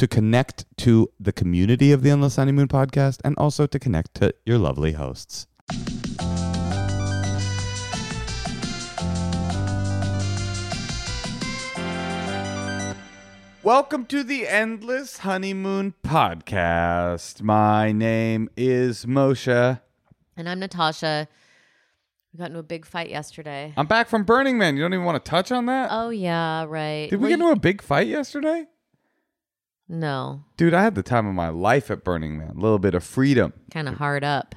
To connect to the community of the Endless Honeymoon podcast and also to connect to your lovely hosts. Welcome to the Endless Honeymoon podcast. My name is Moshe. And I'm Natasha. We got into a big fight yesterday. I'm back from Burning Man. You don't even want to touch on that? Oh, yeah, right. Did we Were get into a big fight yesterday? No, Dude, I had the time of my life at Burning Man. A little bit of freedom. kind of hard up.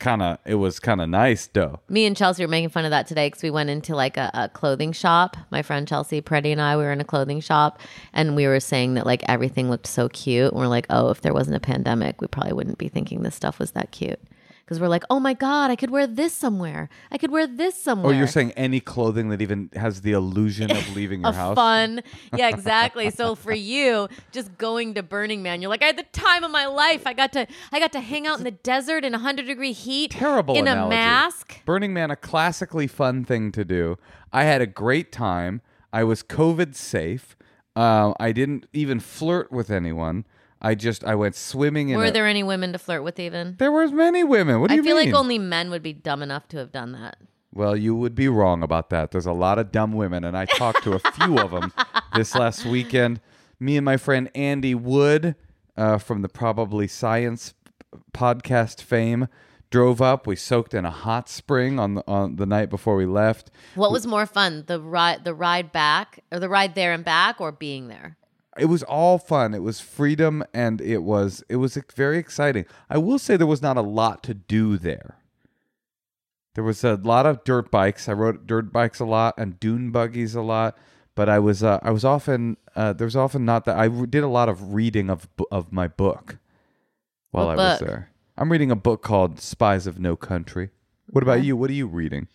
Kind of, it was kind of nice, though. Me and Chelsea were making fun of that today because we went into like a, a clothing shop. My friend Chelsea Peretti and I we were in a clothing shop, and we were saying that like everything looked so cute. And we're like, oh, if there wasn't a pandemic, we probably wouldn't be thinking this stuff was that cute. Because we're like, oh my god, I could wear this somewhere. I could wear this somewhere." Oh, somewhere. you're saying any clothing that even has the illusion of leaving your a house? fun, yeah, exactly. so for you, just going to Burning Man, you're like, I had the time of my life. I got to, I got to hang out in the desert in 100 degree heat, Terrible in a mask. Burning Man, a classically fun thing to do. I had a great time. I was COVID safe. Uh, I didn't even flirt with anyone. I just I went swimming in. Were a- there any women to flirt with even? There was many women. What do I you feel mean? like only men would be dumb enough to have done that. Well, you would be wrong about that. There's a lot of dumb women, and I talked to a few of them this last weekend. Me and my friend Andy Wood uh, from the Probably Science podcast fame drove up. We soaked in a hot spring on the on the night before we left. What was more fun, the ride, the ride back, or the ride there and back, or being there? It was all fun. It was freedom, and it was it was very exciting. I will say there was not a lot to do there. There was a lot of dirt bikes. I rode dirt bikes a lot and dune buggies a lot. But I was uh, I was often uh, there was often not that I did a lot of reading of of my book while What I was there. I'm reading a book called Spies of No Country. What about you? What are you reading?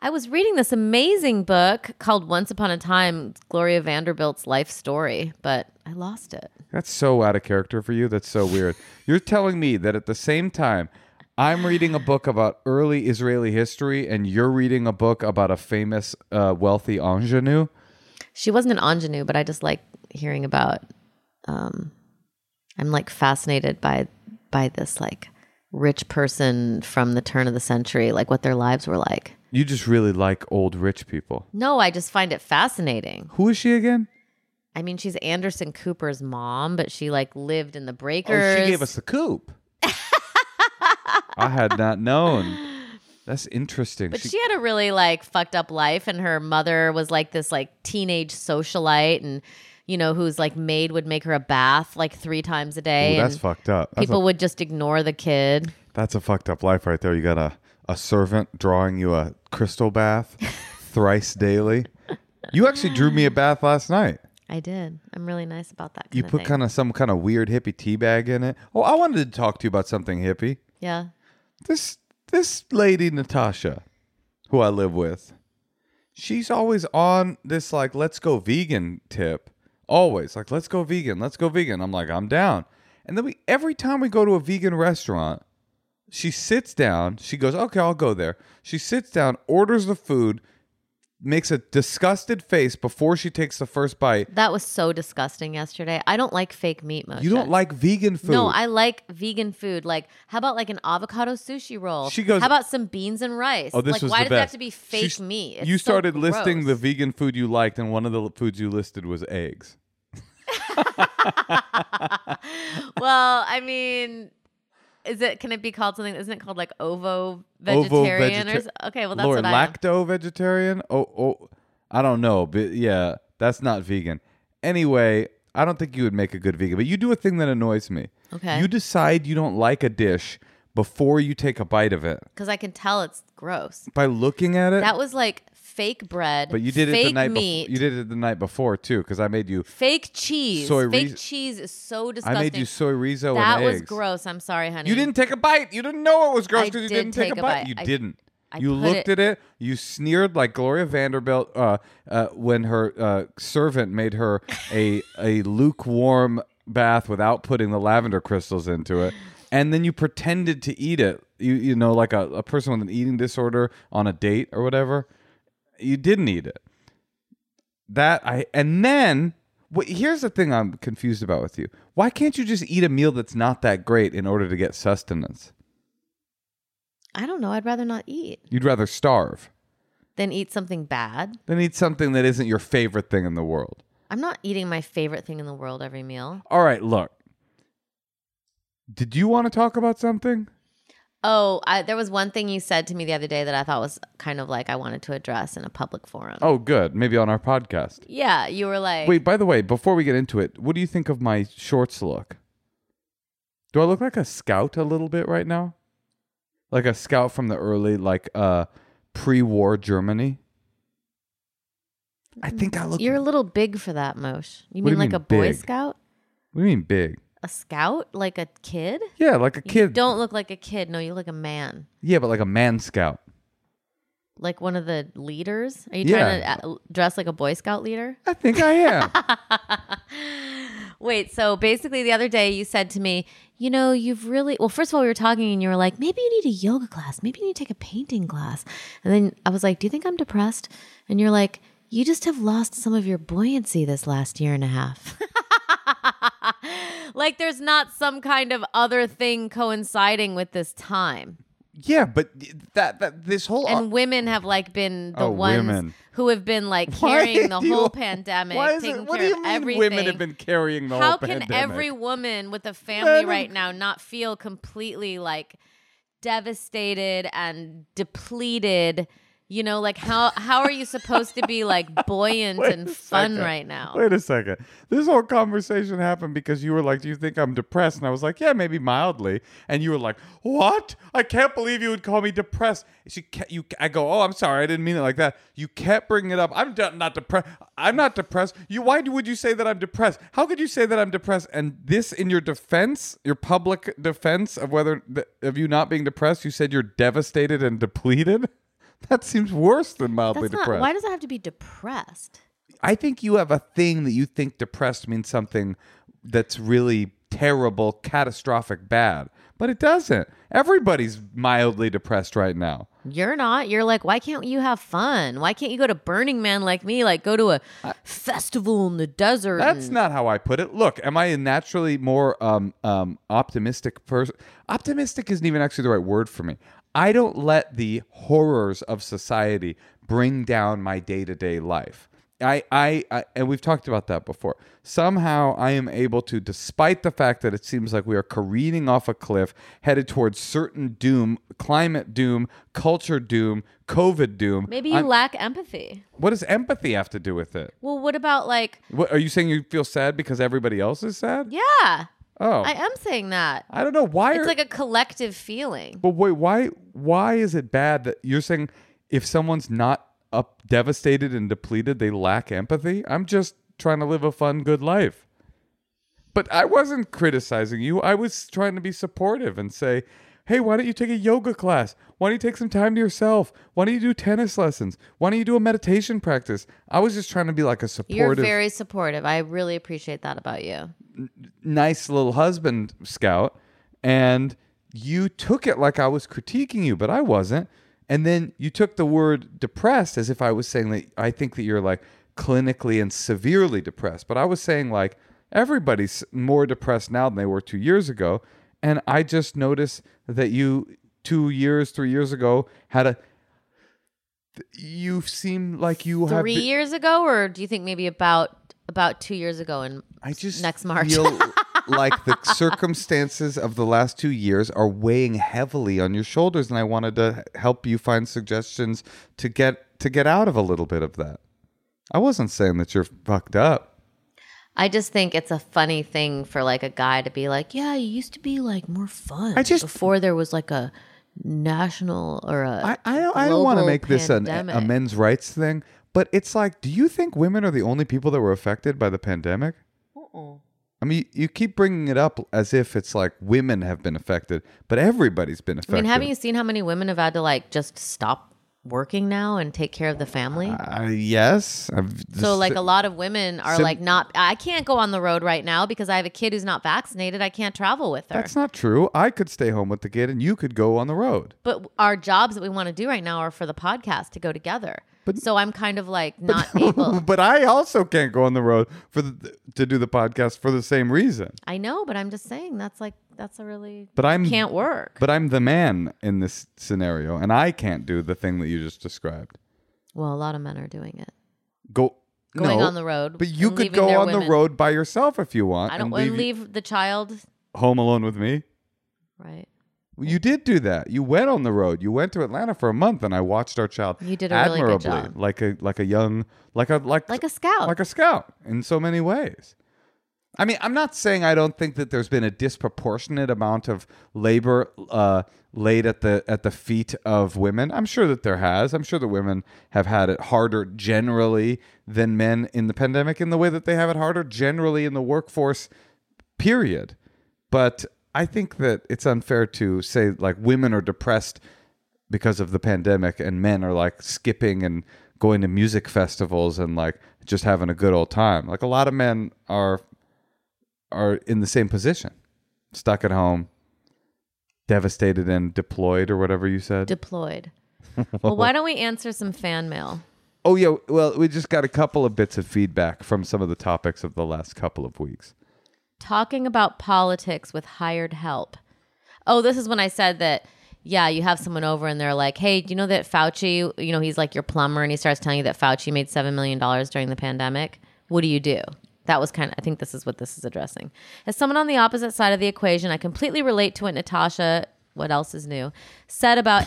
I was reading this amazing book called Once Upon a Time, Gloria Vanderbilt's life story, but I lost it. That's so out of character for you. That's so weird. You're telling me that at the same time, I'm reading a book about early Israeli history, and you're reading a book about a famous, uh, wealthy ingenue. She wasn't an ingenue, but I just like hearing about. Um, I'm like fascinated by by this like rich person from the turn of the century, like what their lives were like. You just really like old rich people. No, I just find it fascinating. Who is she again? I mean, she's Anderson Cooper's mom, but she like lived in the breakers. Oh, she gave us the coop. I had not known. That's interesting. But She- she, had a really like fucked up life, and her mother was like this like teenage socialite, and you know whose like maid would make her a bath like three times a day, Ooh, that's and fucked up. That's people a, would just ignore the kid. that's a fucked up life right there. You got a, a servant drawing you a crystal bath thrice daily. You actually drew me a bath last night. I did. I'm really nice about that. Kind You put kind of some kind of weird hippie tea bag in it. Oh, I wanted to talk to you about something hippie. yeah. This this lady Natasha, who I live with, she's always on this like let's go vegan tip. Always like let's go vegan, let's go vegan. I'm like I'm down. And then we every time we go to a vegan restaurant, she sits down. She goes, "Okay, I'll go there." She sits down, orders the food, makes a disgusted face before she takes the first bite. That was so disgusting yesterday. I don't like fake meat, Moshe. You don't like vegan food? No, I like vegan food. Like, how about like an avocado sushi roll? She goes- How about some beans and rice? Oh, this like, was why the does it have to be fake s- meat? It's you so started listing the vegan food you liked, and one of the foods you listed was eggs. well, I mean, is it? Can it be called something? Isn't it called like ovo vegetarian or? vegeta- Okay, well that's Lauren, what I lacto vegetarian? Oh, oh, I don't know, but yeah, that's not vegan. Anyway, I don't think you would make a good vegan, but you do a thing that annoys me. Okay. You decide you don't like a dish before you take a bite of it Because I can tell it's gross. by looking at it. That was like fake bread. but you did it fake the night meat. before. You did it the night before too, because I made you. fake cheese. Soy fake cheese is so disgusting. I made you soy riso that was eggs. gross. I'm sorry, honey. You didn't take a bite. You didn't know it was gross because you did didn't take, take a a bite. bite. You I- didn't. I you looked it- at it. You sneered like Gloria Vanderbilt uh, uh, when her uh, servant made her a a lukewarm bath without putting the lavender crystals into it, and then you pretended to eat it. You you know like a, a person with an eating disorder on a date or whatever. You didn't eat it. That I and then. What, here's the thing I'm confused about with you. Why can't you just eat a meal that's not that great in order to get sustenance? I don't know. I'd rather not eat You'd rather starve than eat something bad. than eat something that isn't your favorite thing in the world. I'm not eating my favorite thing in the world every meal. All right, look. Did you want to talk about something? Oh, I, there was one thing you said to me the other day that I thought was kind of like I wanted to address in a public forum. Oh, good. Maybe on our podcast. Yeah, you were like, Wait, by the way, before we get into it, what do you think of my shorts look? Do I look like a scout a little bit right now? Like a scout from the early like uh pre-war Germany? I think I look you're a little big for that, Mosh. You What mean you like mean a Boy big? Scout? What do you mean big? A scout? Like a kid? Yeah, like a You kid. don't look like a kid. No, you look like a man. Yeah, but like a man scout. Like one of the leaders? Are you Yeah. trying to uh, dress like a Boy Scout leader? I think I am. Wait, so basically the other day you said to me, you know, you've really well, first of all, we were talking and you were like, maybe you need a yoga class, maybe you need to take a painting class. And then I was like, Do you think I'm depressed? And you're like, You just have lost some of your buoyancy this last year and a half. like there's not some kind of other thing coinciding with this time. yeah, but that that this whole And women have like been the Oh, ones women. who have been like Why carrying the do you- whole pandemic, Why is taking it, what care do you mean everything. women have been carrying the How whole can every woman with a family Men right have- now not feel completely like devastated and depleted? You know, like how how are you supposed to be like buoyant and fun second. right now? Wait a second. This whole conversation happened because you were like, "Do you think I'm depressed?" And I was like, "Yeah, maybe mildly." And you were like, "What? I can't believe you would call me depressed." She, you, I go, "Oh, I'm sorry, I didn't mean it like that." You kept bringing it up. I'm de- not depressed. I'm not depressed. You, why would you say that I'm depressed? How could you say that I'm depressed? And this, in your defense, your public defense of whether th- of you not being depressed, you said you're devastated and depleted. That seems worse than mildly That's not. depressed. Why does it have to be depressed? I think you have a thing that you think depressed means something that's really terrible, catastrophic bad. But it doesn't. Everybody's mildly depressed right now. You're not. You're like, why can't you have fun? Why can't you go to Burning Man like me? Like go to a festival in the desert. That's and- not how I put it. Look, am I a naturally more um, um, optimistic person? Optimistic isn't even actually the right word for me. I don't let the horrors of society bring down my day to day life. I, I, I, and we've talked about that before. Somehow I am able to, despite the fact that it seems like we are careening off a cliff, headed towards certain doom, climate doom, culture doom, COVID doom. Maybe you I'm- lack empathy. what does empathy have to do with it? Well, what about like, What are you saying? You feel sad because everybody else is sad? yeah, Oh, I am saying that. I don't know why. It's are, like a collective feeling. but wait, why? Why is it bad that you're saying if someone's not up devastated and depleted they lack empathy. I'm just trying to live a fun, good life. But I wasn't criticizing you. I was trying to be supportive and say, hey, why don't you take a yoga class? Why don't you take some time to yourself? Why don't you do tennis lessons? Why don't you do a meditation practice? I was just trying to be like a You're supportive, very supportive. I really appreciate that about you. nice little husband scout. And you took it like I was critiquing you, but I wasn't. And then you took the word depressed as if I was saying that I think that you're like clinically and severely depressed. But I was saying like everybody's more depressed now than they were two years ago. And I just noticed that you two years, three years ago had a. You seem like you have. Three years ago, or do you think maybe about about two years ago? And I just next March. feel like the circumstances of the last two years are weighing heavily on your shoulders, and I wanted to help you find suggestions to get to get out of a little bit of that. I wasn't saying that you're fucked up. I just think it's a funny thing for like a guy to be like, "Yeah, you used to be like more fun." I just- before there was like a national or a I I don't, I don't want to global make this an, a men's rights thing, but it's like, do you think women are the only people that were affected by the pandemic? I mean, you keep bringing it up as if it's like women have been affected, but everybody's been affected. I mean, haven't you seen how many women have had to like just stop working now and take care of the family? Uh, yes. I've so like a lot of women are sim- like not I can't go on the road right now because I have a kid who's not vaccinated. I can't travel with her. That's not true. I could stay home with the kid and you could go on the road. but our jobs that we want to do right now are for the podcast to go together. So I'm kind of like not able. but I also can't go on the road for the, to do the podcast for the same reason. I know, but I'm just saying that's like that's a really But I'm can't work. But I'm the man in this scenario and I can't do the thing that you just described. Well, a lot of men are doing it. Go Going no, on the road But you could go on the road by yourself if you want. I don't and want to leave, leave the child, home alone with me. right? You did do that. You went on the road. You went to Atlanta for a month, and I watched our child. You did a really good admirably, job. like a like a young, like a like Like a scout. like a scout in so many ways. I mean, I'm not saying I don't think that there's been a disproportionate amount of labor uh, laid at the at the feet of women. I'm sure that there has. I'm sure that women have had it harder generally than men in the pandemic, in the way that they have it harder generally in the workforce. Period. But I think that it's unfair to say like women are depressed because of the pandemic and men are like skipping and going to music festivals and like just having a good old time. Like a lot of men are are in the same position. Stuck at home, devastated and deployed or whatever you said. Deployed. well, why don't we answer some fan mail? oh yeah, well, we just got a couple of bits of feedback from some of the topics of the last couple of weeks. Talking about politics with hired help. Oh, this is when I said that. Yeah, you have someone over and they're like, "Hey, do you know that Fauci? You know, he's like your plumber, and he starts telling you that Fauci made seven million dollars during the pandemic. What do you do?" That was kind of. I think this is what this is addressing. As someone on the opposite side of the equation, I completely relate to what Natasha. What else is new? Said about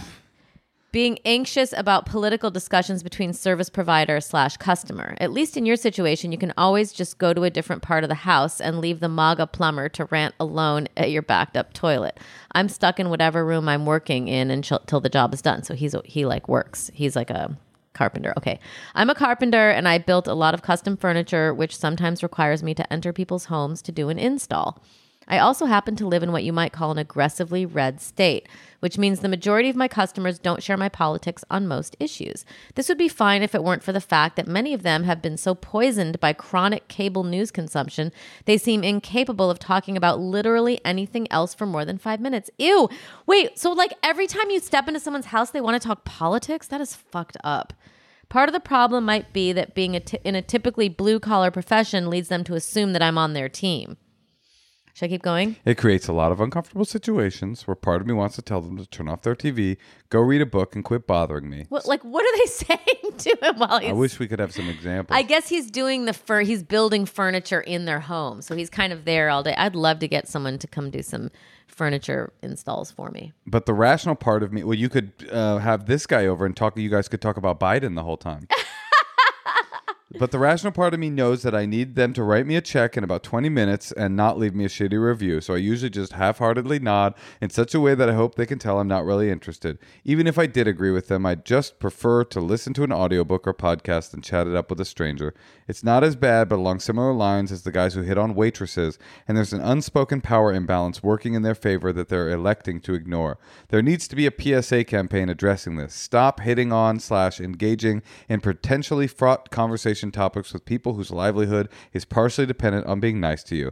being anxious about political discussions between service provider slash customer. At least in your situation, you can always just go to a different part of the house and leave the MAGA plumber to rant alone at your backed up toilet. I'm stuck in whatever room I'm working in until the job is done. So he's he like works. He's like a carpenter. Okay. I'm a carpenter and I built a lot of custom furniture, which sometimes requires me to enter people's homes to do an install. I also happen to live in what you might call an aggressively red state, which means the majority of my customers don't share my politics on most issues. This would be fine if it weren't for the fact that many of them have been so poisoned by chronic cable news consumption, they seem incapable of talking about literally anything else for more than five minutes. Ew. Wait, so like every time you step into someone's house, they want to talk politics? That is fucked up. Part of the problem might be that being a t- in a typically blue collar profession leads them to assume that I'm on their team. Should I keep going? It creates a lot of uncomfortable situations where part of me wants to tell them to turn off their TV, go read a book, and quit bothering me. What like what are they saying to him while he's I wish we could have some examples. I guess he's doing the fur he's building furniture in their home. So he's kind of there all day. I'd love to get someone to come do some furniture installs for me. But the rational part of me, well, you could uh, have this guy over and talk. You guys could talk about Biden the whole time. But the rational part of me knows that I need them to write me a check in about 20 minutes and not leave me a shitty review. So I usually just half heartedly nod in such a way that I hope they can tell I'm not really interested. Even if I did agree with them, I'd just prefer to listen to an audiobook or podcast than chat it up with a stranger. It's not as bad, but along similar lines as the guys who hit on waitresses, and there's an unspoken power imbalance working in their favor that they're electing to ignore. There needs to be a PSA campaign addressing this. Stop hitting on slash engaging in potentially fraught conversation topics with people whose livelihood is partially dependent on being nice to you.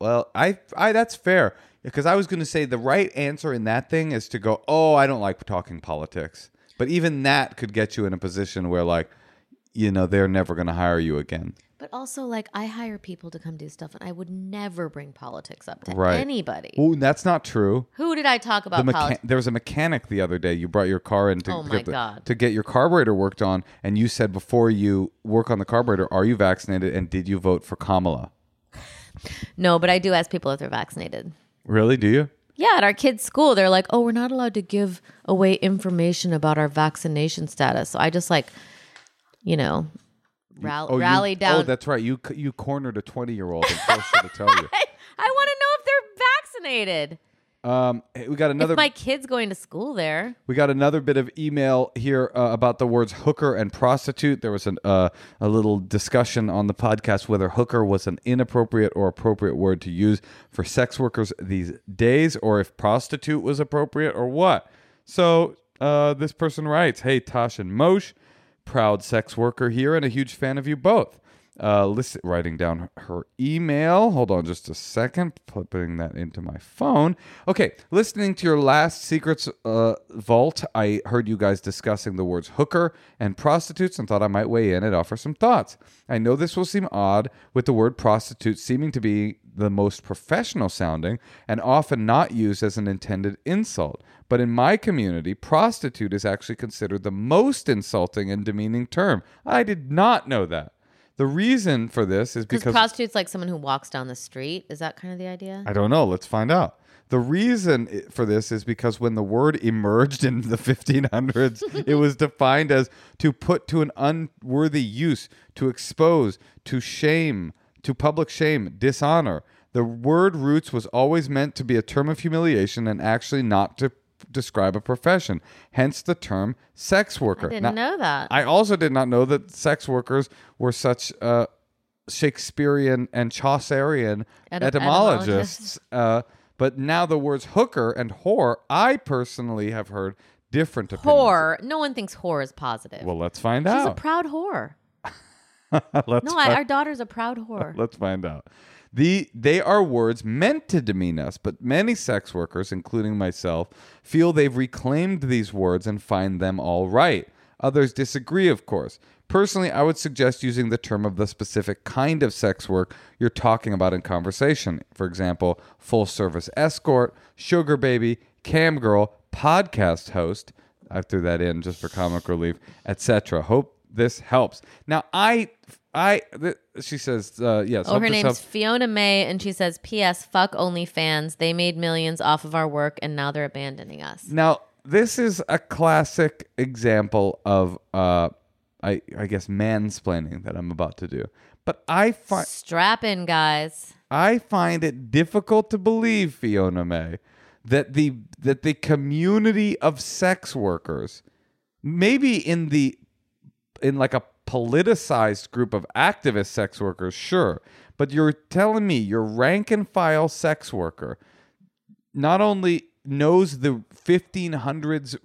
Well, I, I that's fair because I was going to say the right answer in that thing is to go, "Oh, I don't like talking politics." But even that could get you in a position where like, you know, they're never going to hire you again. But also, like, I hire people to come do stuff, and I would never bring politics up to Right. anybody. Oh, that's not true. Who did I talk The about mecha- politics? there was a mechanic the other day. You brought your car in to, Oh my get the- God. to get your carburetor worked on, and you said before you work on the carburetor, "Are you vaccinated?" and did you vote for Kamala? No, but I do ask people if they're vaccinated. Really? Do you? Yeah, at our kids' school, they're like, "Oh, we're not allowed to give away information about our vaccination status." So I just like, you know, rally, you- rally down. Oh, that's right. You you cornered a twenty year old and forced her to tell you. I want to know if they're vaccinated. Um, hey, we got another. if my kid's going to school there, We got another bit of email here uh, about the words hooker and prostitute. There was an, uh, a little discussion on the podcast whether hooker was an inappropriate or appropriate word to use for sex workers these days, or if prostitute was appropriate or what. So uh, this person writes Hey, Tosh and Moshe, proud sex worker here and a huge fan of you both. Uh, listen, writing down her email. Hold on just a second. Putting that into my phone. Okay, listening to your last Secrets uh, Vault, I heard you guys discussing the words hooker and prostitutes and thought I might weigh in and offer some thoughts. I know this will seem odd with the word prostitute seeming to be the most professional sounding and often not used as an intended insult. But in my community, prostitute is actually considered the most insulting and demeaning term. I did not know that. The reason for this is because prostitute's like someone who walks down the street. Is that kind of the idea? I don't know. Let's find out. The reason for this is because when the word emerged in the 1500s, it was defined as to put to an unworthy use, to expose, to shame, to public shame, dishonor. The word roots was always meant to be a term of humiliation and actually not to describe a profession. Hence the term sex worker. I didn't Now, know that. I also did not know that sex workers were such uh, Shakespearean and Chaucerian Etym- etymologists. Uh, but now the words hooker and whore, I personally have heard different opinions. whore. No one thinks whore is positive. Well, let's find out. She's a proud whore. let's, No, I, our daughter's a proud whore. let's find out. The they are words meant to demean us, but many sex workers, including myself, feel they've reclaimed these words and find them all right. Others disagree, of course. Personally, I would suggest using the term of the specific kind of sex work you're talking about in conversation. For example, full service escort, sugar baby, cam girl, podcast host. I threw that in just for comic relief, etc. Hope this helps. Now, I, I, th- she says, uh, yes. Oh, her name's helps. Fiona May, and she says, "P.S. Fuck OnlyFans. They made millions off of our work, and now they're abandoning us." Now, this is a classic example of, uh, I, I guess, mansplaining that I'm about to do. But I find Strap in, guys. I find it difficult to believe, Fiona May, that the that the community of sex workers, maybe in the in like a politicized group of activist sex workers, sure, but you're telling me your rank and file sex worker not only knows the 1500s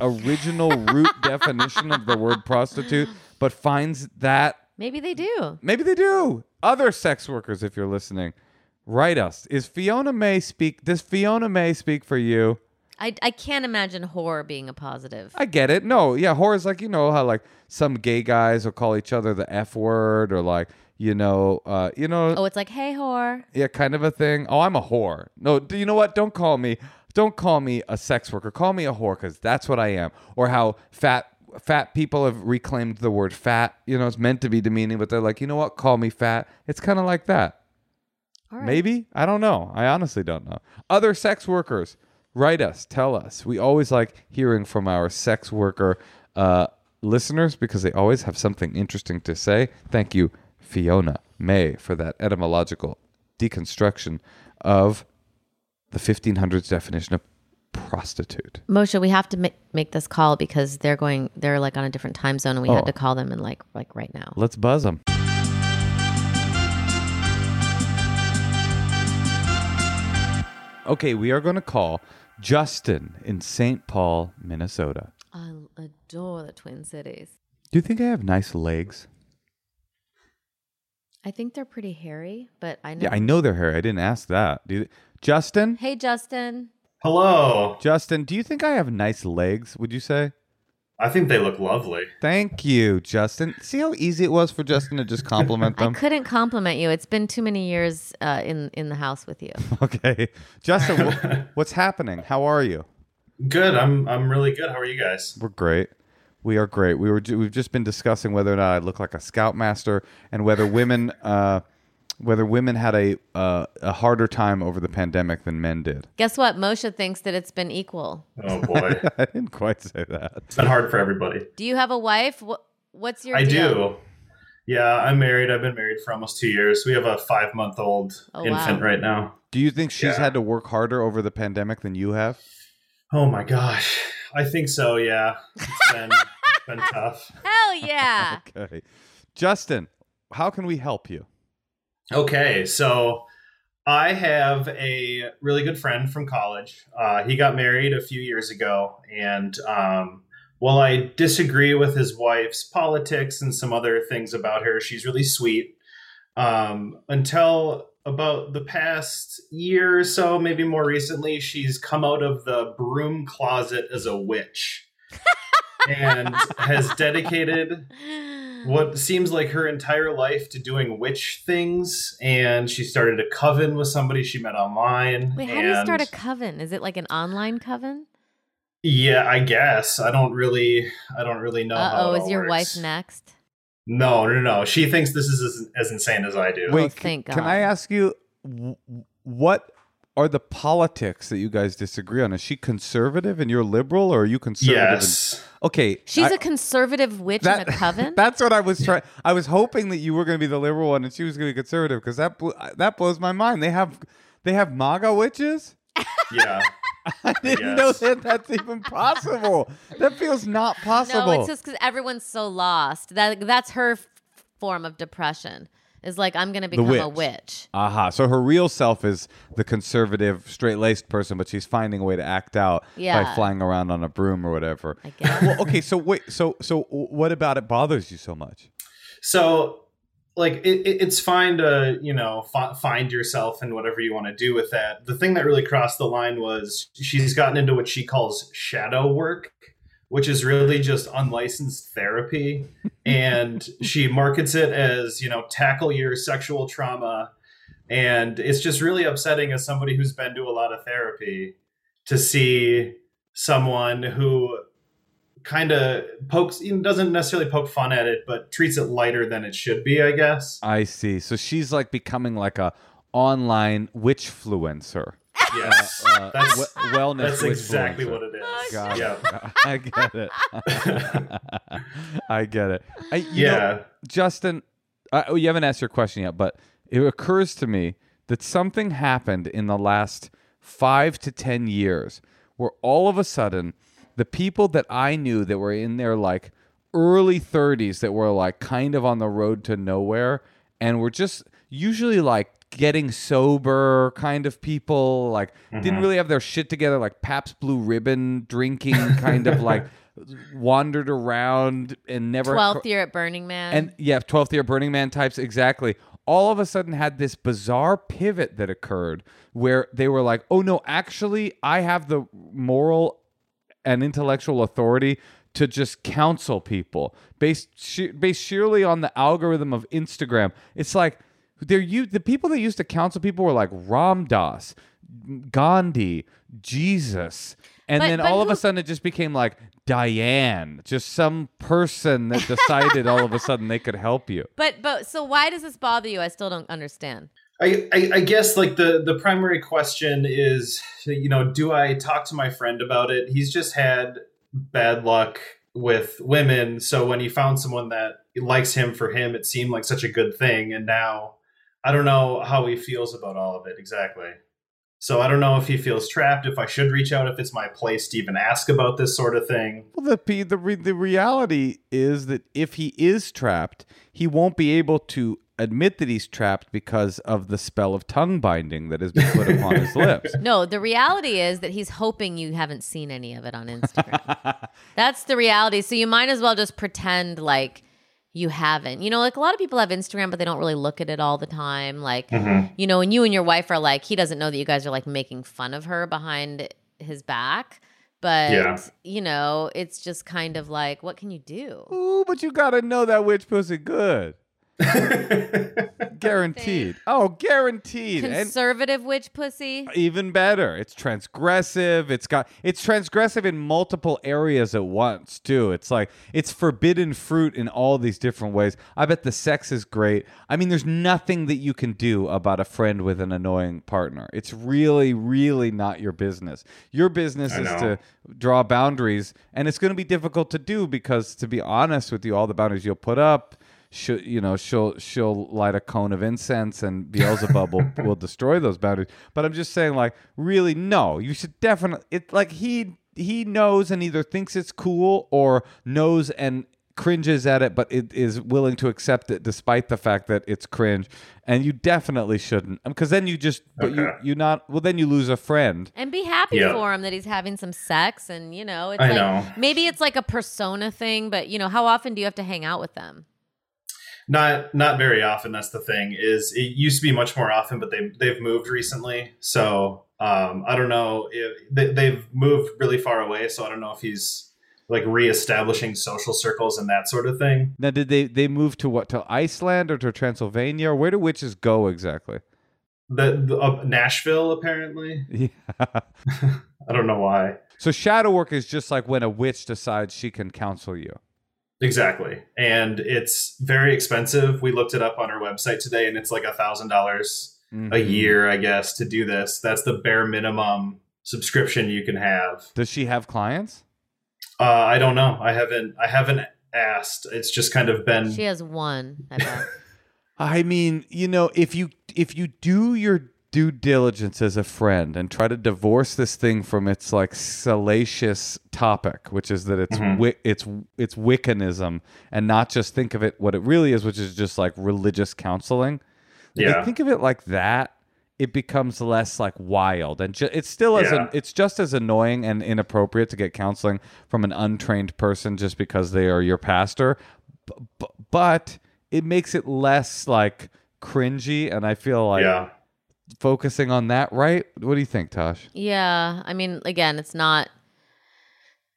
original root definition of the word prostitute, but finds that Maybe they do. Maybe they do. Other sex workers, if you're listening, write us. Is Fiona May speak? Does Fiona May speak for you? I, I can't imagine whore being a positive. I get it. No, yeah, whore is like you know how like some gay guys will call each other the f word or like you know, uh, you know, oh, it's like, hey, whore. yeah, kind of a thing. Oh, I'm a whore. No, do you know what? Don't call me. Don't call me a sex worker. Call me a whore because that's what I am. Or how fat fat people have reclaimed the word fat. You know, it's meant to be demeaning, but they're like, you know what? Call me fat. It's kind of like that. All right. Maybe I don't know. I honestly don't know. Other sex workers, write us, tell us. We always like hearing from our sex worker uh, listeners because they always have something interesting to say. Thank you, Fiona May, for that etymological deconstruction of the 1500s definition of prostitute. Moshe, we have to ma- make this call because they're going. They're like on a different time zone, and we Oh. had to call them and like like right now. Let's buzz them. Okay, we are going to call Justin in St. Paul, Minnesota. I adore the Twin Cities. Do you think I have nice legs? I think they're pretty hairy, but I know. Yeah, I know they're hairy. I didn't ask that. Do you, Justin? Hey, Justin. Hello. Justin, do you think I have nice legs, would you say? I think they look lovely. Thank you, Justin. See how easy it was for Justin to just compliment them. I couldn't compliment you. It's been too many years uh, in in the house with you. Okay. Justin, wh- what's happening? How are you? Good. I'm I'm really good. How are you guys? We're great. We are great. We were ju- we've just been discussing whether or not I look like a scoutmaster and whether women uh, whether women had a uh, a harder time over the pandemic than men did. Guess what? Moshe thinks that it's been equal. Oh boy. I didn't quite say that. it's been hard for everybody. Do you have a wife? What's your I deal? do. Yeah, I'm married. I've been married for almost two years. We have a five month old Oh, infant wow. right now. Do you think she's Yeah. had to work harder over the pandemic than you have? Oh my gosh. I think so, yeah. It's been it's been tough. Hell yeah! Okay. Justin, how can we help you? Okay, so I have a really good friend from college. Uh, he got married a few years ago, and um, while I disagree with his wife's politics and some other things about her, she's really sweet. Um, until about the past year or so, maybe more recently, she's come out of the broom closet as a witch and has dedicated what seems like her entire life to doing witch things and she started a coven with somebody she met online Wait, how do you start a coven? Is it like an online coven? yeah i guess i don't really i don't really know Uh how oh, is your works. wife next? no no no she thinks this is as, as insane as i do Wait, c- thank can God. I ask you what are the politics that you guys disagree on? Is she conservative and you're liberal, or are you conservative? and- yes okay, She's I- a conservative witch in a coven. That's what I was trying. I was hoping that you were going to be the liberal one and she was going to be conservative because that bl- that blows my mind. They have they have MAGA witches. yeah I didn't know that that's even possible. That feels not possible. no, it's just because everyone's so lost. That that's her f- form of depression. Is like I'm gonna become a witch. witch. Aha. So her real self is the conservative, straight laced person, but she's finding a way to act out by flying around on a broom or whatever. I guess. Well, okay. So wait. So so what about it bothers you so much? so like it, it, it's fine to you know fi- find yourself and whatever you want to do with that the thing that really crossed the line was she's gotten into what she calls shadow work which is really just unlicensed therapy and she markets it as you know tackle your sexual trauma and it's just really upsetting as somebody who's been to a lot of therapy to see someone who kind of pokes doesn't necessarily poke fun at it but treats it lighter than it should be i guess I see. So she's like becoming like a online witch fluencer. Yes Uh, That's- we- wellness. that's exactly what it is Got yeah it. I get it. I get it. I, you yeah know, Justin, uh, oh, you haven't asked your question yet, but it occurs to me that something happened in the last five to 10 years where all of a sudden the people that I knew that were in their like early 30s that were like kind of on the road to nowhere and were just usually like getting sober kind of people like didn't mm-hmm. really have their shit together like Pabst Blue Ribbon drinking kind of like wandered around and never Twelfth year at Burning Man. and yeah, 12th year Burning Man types, exactly. All of a sudden had this bizarre pivot that occurred where they were like, oh no, actually, I have the moral and intellectual authority to just counsel people based, she- based sheerly on the algorithm of Instagram. It's like, they're you the people that used to counsel people were like Ram Dass, Gandhi, Jesus. And But- then but all of a sudden it just became like Diane, just some person that decided all of a sudden they could help you. but but so why does this bother you? I still don't understand. I, I, I guess like the the primary question is you know do I talk to my friend about it? He's just had bad luck with women. So when he found someone that likes him for him, it seemed like such a good thing. And now I don't know how he feels about all of it exactly. So I don't know if he feels trapped, if I should reach out, if it's my place to even ask about this sort of thing. Well, the p- the re- the reality is that if he is trapped, he won't be able to admit that he's trapped because of the spell of tongue binding that has been put upon his lips. No, the reality is that he's hoping you haven't seen any of it on Instagram. That's the reality. So you might as well just pretend like you haven't. You know, like a lot of people have Instagram, but they don't really look at it all the time. Like, Mhm. you know, and you and your wife are like, he doesn't know that you guys are like making fun of her behind his back. But, Yeah. you know, it's just kind of like, what can you do? Ooh, but you gotta know that witch pussy good. Guaranteed. Oh, guaranteed. And Conservative witch pussy. even better. It's transgressive. It's got it's transgressive in multiple areas at once, too. It's like it's forbidden fruit in all these different ways. I bet the sex is great. I mean, there's nothing that you can do about a friend with an annoying partner. It's really, really not your business. Your business I is know. to draw boundaries, and it's going to be difficult to do because, to be honest with you, all the boundaries you'll put up she'll you know she'll she'll light a cone of incense and Beelzebub will, will destroy those boundaries. But I'm just saying, like, really, no, you should definitely it like he he knows and either thinks it's cool or knows and cringes at it, but it is willing to accept it despite the fact that it's cringe. And you definitely shouldn't, um, because then you just but you Okay. you not well then you lose a friend. And be happy Yeah. for him that he's having some sex and you know, it's I like know. maybe it's like a persona thing, but you know, how often do you have to hang out with them? Not not very often. That's the thing. Is it used to be much more often, but they they've moved recently. So um, I don't know if they, they've moved really far away. So I don't know if he's like reestablishing social circles and that sort of thing. Now, did they they move to what to Iceland or to Transylvania? Or where do witches go exactly? The, the uh, Nashville apparently. Yeah. I don't know why. So shadow work is just like when a witch decides she can counsel you. Exactly. And it's very expensive. We looked it up on our website today and it's like a thousand dollars a Mhm. year, I guess, to do this. That's the bare minimum subscription you can have. Does she have clients? Uh, I don't know. I haven't I haven't asked. It's just kind of been She has one, I bet. I mean, you know, if you if you do your due diligence as a friend and try to divorce this thing from its like salacious topic, which is that it's Mhm. wi- it's it's Wiccanism, and not just think of it what it really is, which is just like religious counseling. Yeah. think of it like that. It becomes less like wild, and ju- it's still as Yeah. an, it's just as annoying and inappropriate to get counseling from an untrained person just because they are your pastor, B- b- but it makes it less like cringy, and I feel like yeah. Focusing on that, right? What do you think, Tosh? yeah. I mean, again, it's not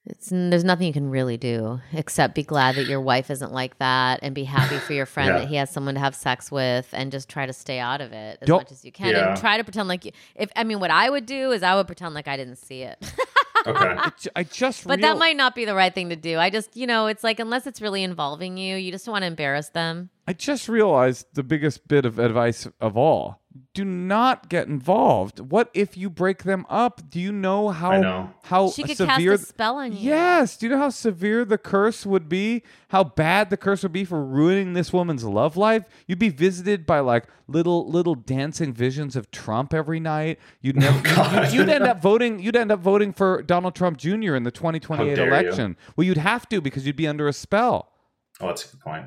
it's there's nothing you can really do except be glad that your wife isn't like that and be happy for your friend Yeah. that he has someone to have sex with and just try to stay out of it as Don't- much as you can Yeah. and try to pretend like you, if I mean what I would do is I would pretend like I didn't see it. Okay. I ju- I just But real- that might not be the right thing to do. I just, you know, it's like unless it's really involving you, you just want to embarrass them. I just realized the biggest bit of advice of all. Do not get involved. What if you break them up? Do you know how I know. how She could severe cast a spell on you. Yes. Do you know how severe the curse would be? How bad the curse would be for ruining this woman's love life? You'd be visited by like little little dancing visions of Trump every night. You'd oh, never God. you, would end up voting you'd end up voting for Donald Trump Jr. in the 2028 How dare you. election. Well, you'd have to because you'd be under a spell. Oh, that's a good point.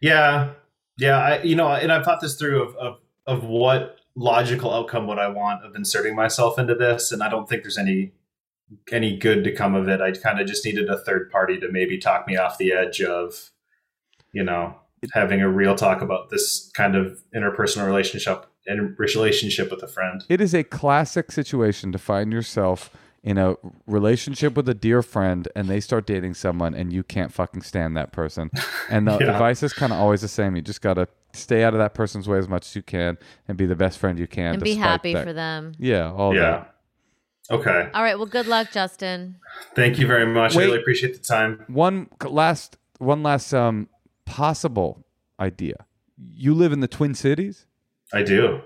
Yeah, yeah. I, you know, and I've thought this through of, of of what logical outcome would I want of inserting myself into this, and I don't think there's any any good to come of it. I kind of just needed a third party to maybe talk me off the edge of, you know, having a real talk about this kind of interpersonal relationship and relationship with a friend. It is a classic situation to find yourself in a relationship with a dear friend and they start dating someone and you can't fucking stand that person. And the Yeah. advice is kind of always the same. You just got to stay out of that person's way as much as you can and be the best friend you can. and be happy that. for them. Yeah, all yeah. that. Okay. All right. Well, good luck, Justin. Thank you very much. Wait. I really appreciate the time. One last one last um possible idea. You live in the Twin Cities? I do.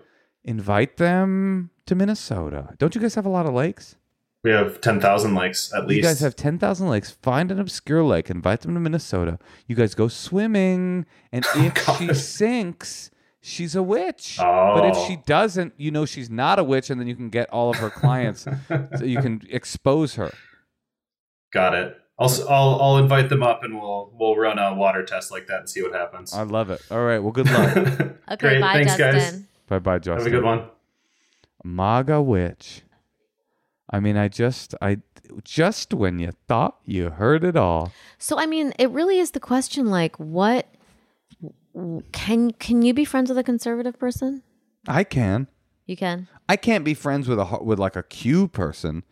Invite them to Minnesota. Don't you guys have a lot of lakes? We have 10,000 likes at least. You guys have 10,000 likes. Find an obscure lake, invite them to Minnesota. You guys go swimming, and oh, if she sinks, she's a witch. But if Oh. she doesn't, you know she's not a witch, and then you can get all of her clients so you can expose her. Got it. I'll, s- I'll I'll invite them up and we'll we'll run a water test like that and see what happens. I love it. All right. Well, good luck. Okay, Great. bye, Thanks, Justin. guys. bye bye, Justin. Have a good one. MAGA witch. I mean, I just, I just when you thought you heard it all. So I mean, it really is the question like what can can you be friends with a conservative person? I can. You can. I can't be friends with a with like a Q person.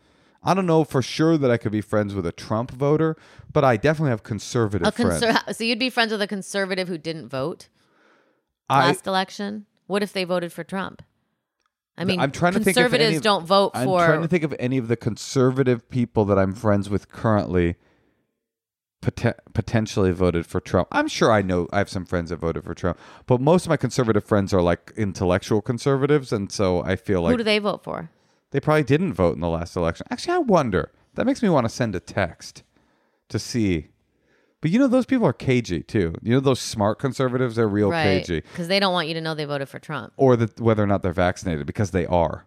I don't know for sure that I could be friends with a Trump voter, but I definitely have conservative A friends. so you'd be friends with a conservative who didn't vote I, last election? What if they voted for Trump? I mean, I'm trying to think if conservatives any don't vote for I'm trying to think of any of the conservative people that I'm friends with currently poten- potentially voted for Trump. I'm sure I know I have some friends that voted for Trump, but most of my conservative friends are like intellectual conservatives, and so I feel like who do they vote for? They probably didn't vote in the last election. Actually, I wonder. That makes me want to send a text to see. But you know, those people are cagey too. You know, those smart conservatives, they're real right. cagey. Because they don't want you to know they voted for Trump. Or that whether or not they're vaccinated, because they are.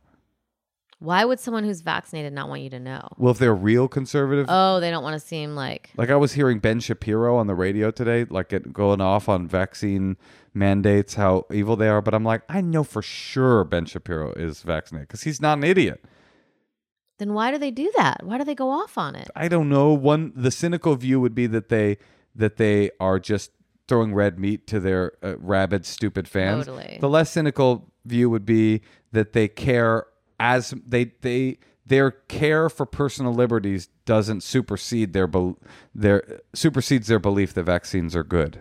Why would someone who's vaccinated not want you to know? Well, if they're real conservative, Oh, they don't want to seem like like I was hearing Ben Shapiro on the radio today, like it going off on vaccine mandates, how evil they are. But I'm like, I know for sure Ben Shapiro is vaccinated because he's not an idiot. Then why do they do that? Why do they go off on it? I don't know. One the cynical view would be that they that they are just throwing red meat to their uh, rabid, stupid fans. Totally. The less cynical view would be that they care as they they their care for personal liberties doesn't supersede their bel their supersedes their belief that vaccines are good,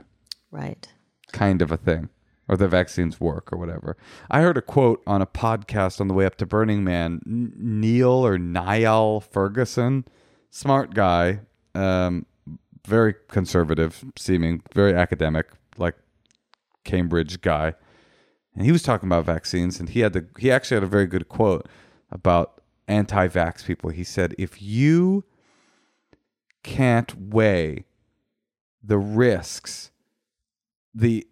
Right. kind of a thing. Or the vaccines work, or whatever. I heard a quote on a podcast on the way up to Burning Man. Neil or Niall Ferguson, smart guy, um, very conservative seeming, very academic, like Cambridge guy. And he was talking about vaccines, and he had the he actually had a very good quote about anti-vax people. He said, "If you can't weigh the risks, the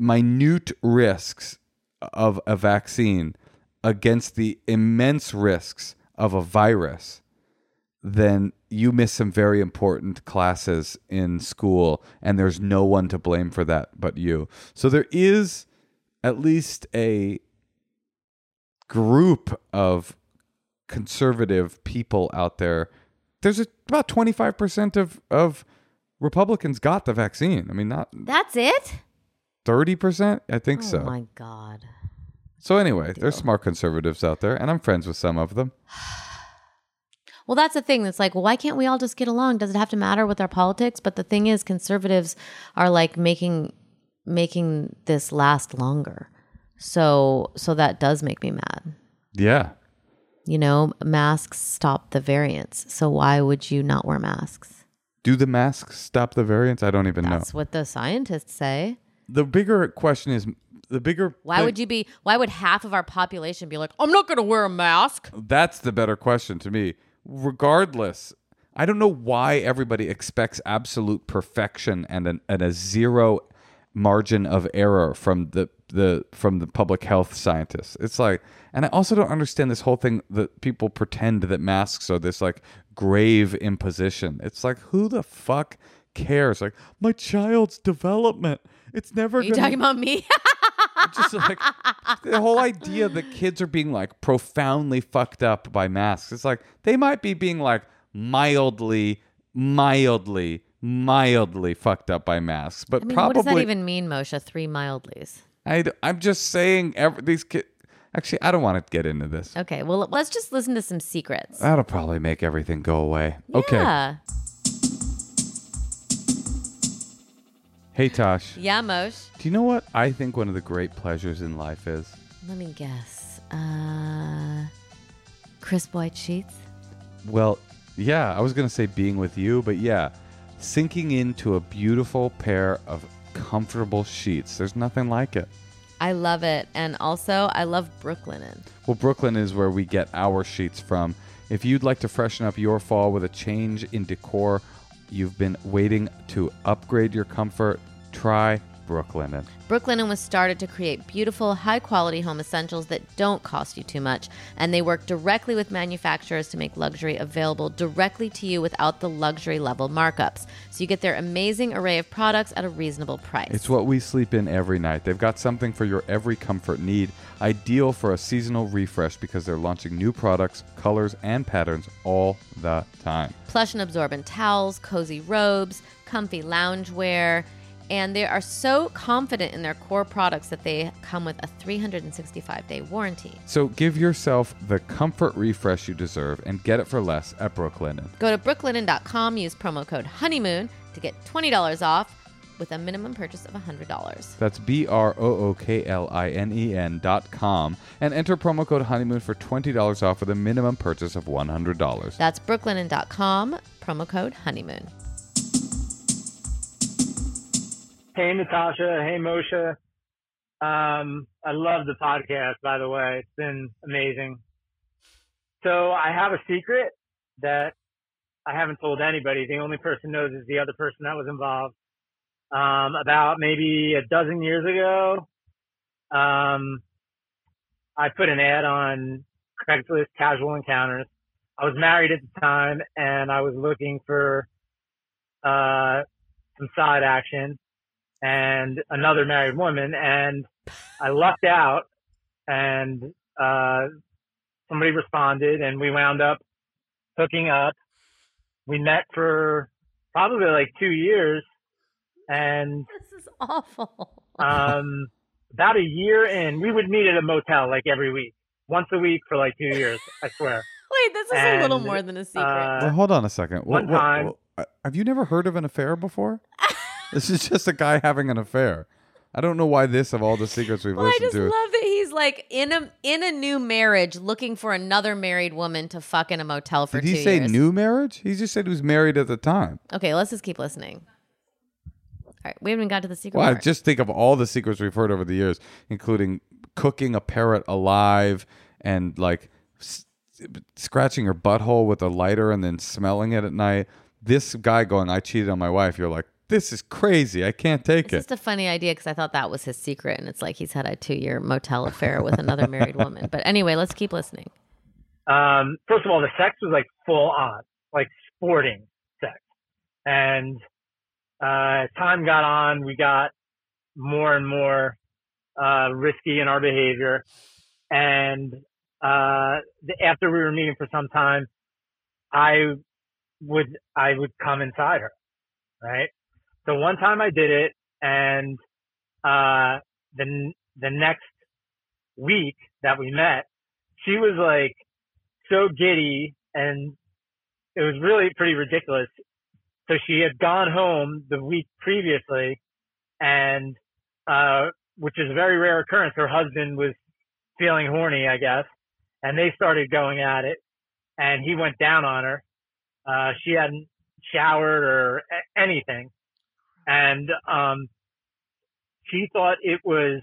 minute risks of a vaccine against the immense risks of a virus, then you miss some very important classes in school, and there's no one to blame for that but you. So there is at least a group of conservative people out there. There's a, about 25% of, of Republicans got the vaccine. I mean, not That's it? 30%? I think so. oh so. my God. So anyway, there's smart conservatives out there, and I'm friends with some of them. Well, that's the thing. That's like, why can't we all just get along? Does it have to matter with our politics? But the thing is, conservatives are like making making this last longer. So so that does make me mad. Yeah. You know, masks stop the variants. So why would you not wear masks? Do the masks stop the variants? I don't even know. That's what the scientists say. The bigger question is the bigger. Why thing- would you be why would half of our population be like, I'm not gonna wear a mask? That's the better question to me. Regardless, I don't know why everybody expects absolute perfection and, an, and a zero margin of error from the the from the public health scientists. It's like, and I also don't understand this whole thing that people pretend that masks are this like grave imposition. It's like, who the fuck cares? Like my child's development. It's never. Are you gonna- talking about me? just like the whole idea that kids are being like profoundly fucked up by masks. It's like they might be being like mildly, mildly, mildly fucked up by masks, but I mean, probably what does that even mean, Moshe? Three mildlies. I, am just saying every, these kids. Actually, I don't want to get into this. Okay, well let's just listen to some secrets. That'll probably make everything go away. Okay. Hey Tosh, Yeah, Moshe. do you know what I think one of the great pleasures in life is? Let me guess. Uh crisp white sheets? Well, yeah, I was going to say being with you, but yeah, sinking into a beautiful pair of comfortable sheets. There's nothing like it. I love it. And also I love Brooklinen. Well, Brooklinen is where we get our sheets from. If you'd like to freshen up your fall with a change in decor, you've been waiting to upgrade your comfort, try Brooklinen. Brooklinen was started to create beautiful, high quality home essentials that don't cost you too much, and they work directly with manufacturers to make luxury available directly to you without the luxury level markups. So you get their amazing array of products at a reasonable price. It's what we sleep in every night. They've got something for your every comfort need, ideal for a seasonal refresh because they're launching new products, colors, and patterns all the time. Plush and absorbent towels, cozy robes, comfy loungewear. And they are so confident in their core products that they come with a 365 day warranty. So give yourself the comfort refresh you deserve and get it for less at Brooklinen. Go to brooklinen.com, use promo code honeymoon to get $20 off with a minimum purchase of $100. That's B R O O K L I N E N dot com and enter promo code honeymoon for $20 off with a minimum purchase of $100. That's brooklinen.com, promo code honeymoon. Hey, Natasha. Hey, Moshe. Um, I love the podcast, by the way. It's been amazing. So I have a secret that I haven't told anybody. The only person knows is the other person that was involved. Um, about maybe a dozen years ago, um, I put an ad on Craigslist Casual Encounters. I was married at the time and I was looking for, uh, some side action and another married woman and I lucked out and uh somebody responded and we wound up hooking up. We met for probably like 2 years and This is awful. um about a year in we would meet at a motel like every week. Once a week for like 2 years, I swear. Wait, this is a little more than a secret. uh, well, hold on a second. one time- uh, have you never heard of an affair before? this is just a guy having an affair. I don't know why this of all the secrets we've well, I just to. love that he's like in a in a new marriage looking for another married woman to fuck in a motel for Did he say years. new marriage? He just said he was married at the time. Okay, let's just keep listening. All right, we haven't even got to the secret Well, I part. just think of all the secrets we've heard over the years, including cooking a parrot alive and like s- scratching her butthole with a lighter and then smelling it at night. This guy going, I cheated on my wife. You're like, this is crazy. I can't take It's it. It's just a funny idea because I thought that was his secret, and it's like he's had a two-year motel affair with another married woman. But anyway, let's keep listening. um, first of all, the sex was like full on, like sporting sex. And uh, as time got on, we got more and more uh, risky in our behavior. And uh, the, after we were meeting for some time, I would I would come inside her, right? So one time I did it, and uh, the the next week that we met, she was like so giddy and it was really pretty ridiculous. So she had gone home the week previously and, uh, which is a very rare occurrence. Her husband was feeling horny, I guess, and they started going at it and he went down on her. Uh, she hadn't showered or anything. And, um, she thought it was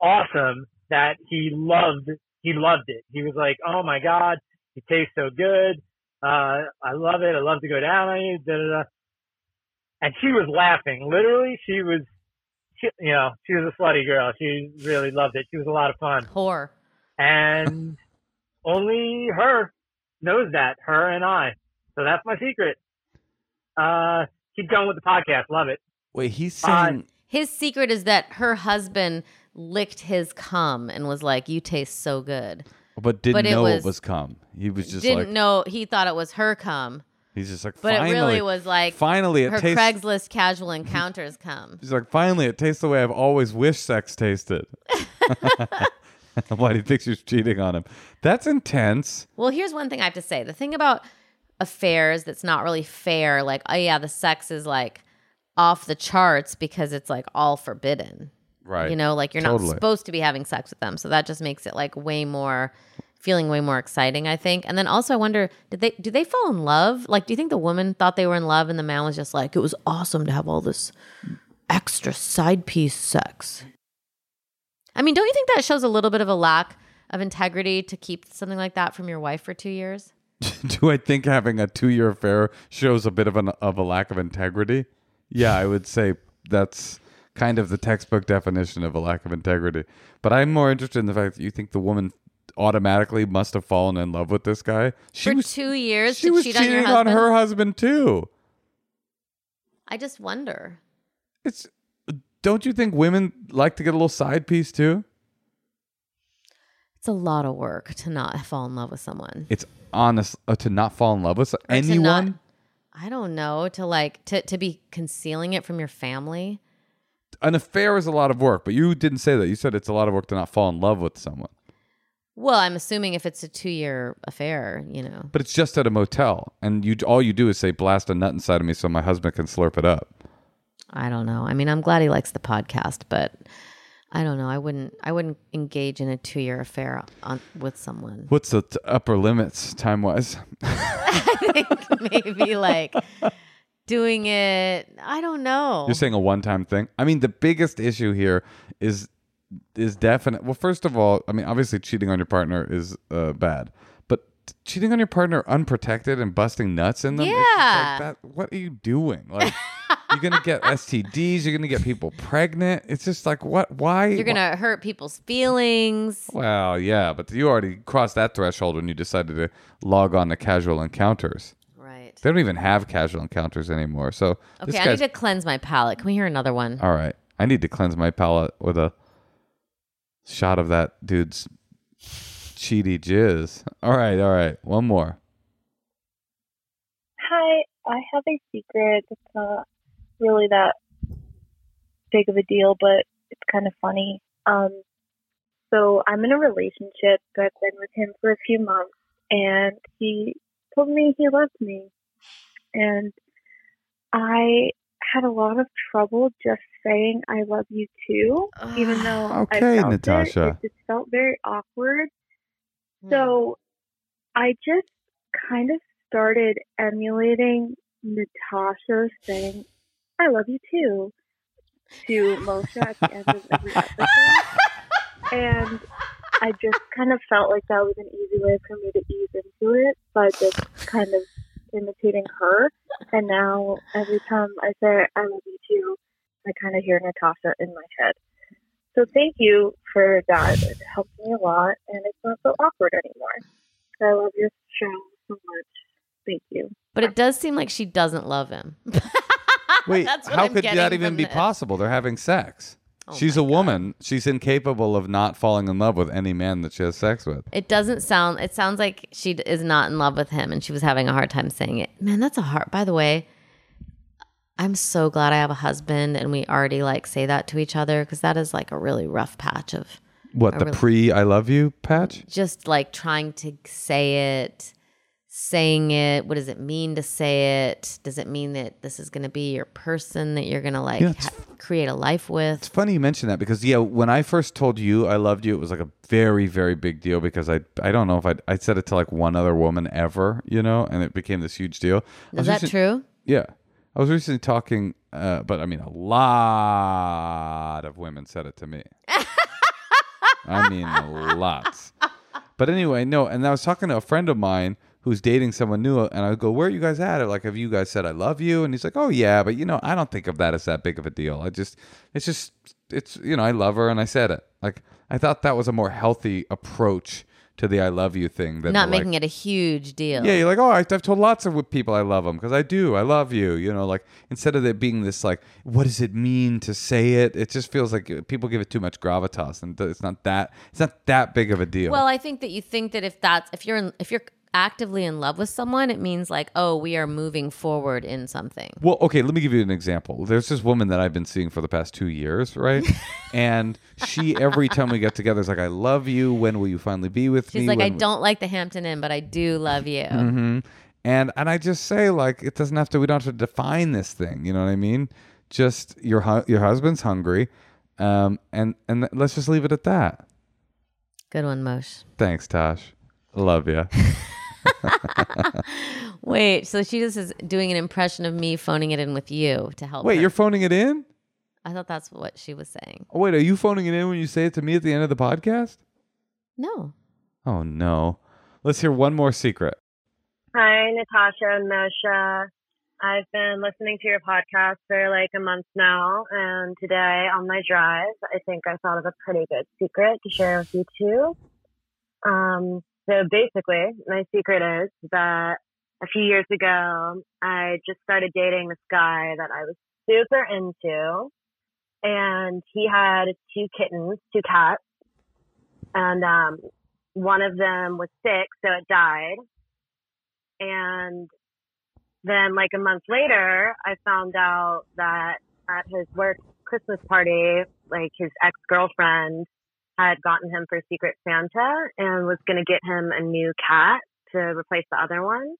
awesome that he loved he loved it. He was like, "Oh my god, it tastes so good. Uh, I love it. I love to go down on you." Da, da, da. And she was laughing. Literally, she was, she, you know, she was a slutty girl. She really loved it. She was a lot of fun. Whore. And only her knows that. Her and I. So that's my secret. Uh, keep going with the podcast. Love it. Wait, he's Uh, saying His secret is that her husband licked his cum and was like, "You taste so good." but didn't but it know was- it was cum. He was just Didn't like know. He thought it was her cum, he's just like but finally, it really was like finally it her tastes Craigslist casual encounters cum. He's like, finally, it tastes the way I've always wished sex tasted. Why do you think she's cheating on him? That's intense. Well, here's one thing I have to say. The thing about affairs that's not really fair, like, oh yeah, the sex is like off the charts because it's like all forbidden. Right. You know, like you're Totally. not supposed to be having sex with them. So that just makes it like way more feeling way more exciting, I think. And then also I wonder, did they do they fall in love? Like, do you think the woman thought they were in love and the man was just like, it was awesome to have all this extra side piece sex? I mean, don't you think that shows a little bit of a lack of integrity to keep something like that from your wife for two years? Do I think having a two-year affair shows a bit of an of a lack of integrity? Yeah, I would say that's kind of the textbook definition of a lack of integrity. But I'm more interested in the fact that you think the woman automatically must have fallen in love with this guy. She for was two years she was cheat on cheating your on her husband too. I just wonder. It's don't you think women like to get a little side piece too? It's a lot of work to not fall in love with someone. It's honest uh, to not fall in love with Or anyone. not- I don't know to like to to be concealing it from your family. An affair is a lot of work, but you didn't say that. You said it's a lot of work to not fall in love with someone. Well, I'm assuming if it's a two year affair, you know. But it's just at a motel, and you all you do is say blast a nut inside of me so my husband can slurp it up. I don't know. I mean, I'm glad he likes the podcast, but I don't know. I wouldn't. I wouldn't engage in a two year affair on with someone. What's the t- upper limits time wise? I think maybe like doing it. I don't know. You're saying a one time thing. I mean, the biggest issue here is is definite. Well, first of all, I mean, obviously cheating on your partner is uh, bad, but cheating on your partner unprotected and busting nuts in them. Yeah. like that, what are you doing? Like, you're gonna get STDs. You're gonna get people pregnant. It's just like what? Why? You're gonna hurt people's feelings. Well, yeah, but you already crossed that threshold when you decided to log on to casual encounters. Right. They don't even have casual encounters anymore. So Okay, I need to cleanse my palate. Can we hear another one? all right. I need to cleanse my palate with a shot of that dude's cheaty jizz. All right, all right. One more. Hi, I have a secret. It's not really that big of a deal, but it's kind of funny. Um, so I'm in a relationship. I've been with him for a few months, and he told me he loved me, and I had a lot of trouble just saying I love you too, even though Okay, I felt Natasha. It, it just felt very awkward. Hmm. So I just kind of started emulating Natasha saying, I love you too, to Moshe at the end of every episode. and I just kind of felt like that was an easy way for me to ease into it by just kind of imitating her. And now every time I say, I love you too, I kind of hear Natasha in my head. So thank you for that. It helped me a lot, and it's not so awkward anymore. I love your show so much. Thank you. But it does seem like she doesn't love him. Wait, how I'm could that even be this. possible? They're having sex. Oh She's a God. woman. She's incapable of not falling in love with any man that she has sex with. It doesn't sound. It sounds like she is not in love with him, and she was having a hard time saying it. Man, that's a hard. By the way, I'm so glad I have a husband, and we already like say that to each other because that is like a really rough patch of What, the really- pre I love you patch? just like trying to say it, saying it. What does it mean to say it? Does it mean that this is going to be your person that you're going to like Yeah, ha- create a life with? It's funny you mention that because yeah, when I first told you I loved you, it was like a very very big deal because I I don't know if I I said it to like one other woman ever, you know, and it became this huge deal. Is was that recent- true? Yeah, I was recently talking, uh, but I mean a lot of women said it to me. I mean lots. But anyway, no, and I was talking to a friend of mine who's dating someone new, and I go, "Where are you guys at?" Or like, have you guys said I love you? And he's like, "Oh yeah, but you know, I don't think of that as that big of a deal. I just, it's just, it's you know, I love her, and I said it. Like, I thought that was a more healthy approach to the I love you thing than Not the, like, making it a huge deal. yeah, you're like, oh, I- I've told lots of people I love them because I do. I love you. You know, like instead of it being this like, what does it mean to say it? It just feels like uh, people give it too much gravitas, and it's not that. It's not that big of a deal. Well, I think that you think that if that's if you're in, if you're actively in love with someone, it means like, oh, we are moving forward in something. Well, okay, let me give you an example. There's this woman that I've been seeing for the past two years, right? and she, every time we get together, is like, I love you. When will you finally be with me? She's like, I When- don't like the Hampton Inn, but I do love you. Mhm. And and I just say like it doesn't have to. We don't have to define this thing. You know what I mean? Just your hu- your husband's hungry, um, and and th- let's just leave it at that. Good one, Mosh. Thanks, Tosh. Love you. Wait, so she just is doing an impression of me phoning it in with you to help. Wait, her. you're phoning it in? I thought that's what she was saying. Oh, wait, are you phoning it in when you say it to me at the end of the podcast? No. Oh no. Let's hear one more secret. Hi, Natasha and Moshe. I've been listening to your podcast for like a month now, and today on my drive, I think I thought of a pretty good secret to share with you too. Um, so basically, my secret is that a few years ago, I just started dating this guy that I was super into, and he had two kittens, two cats, and um, one of them was sick, so it died. And then, like a month later, I found out that at his work Christmas party, like his ex girlfriend had gotten him for Secret Santa and was going to get him a new cat to replace the other one.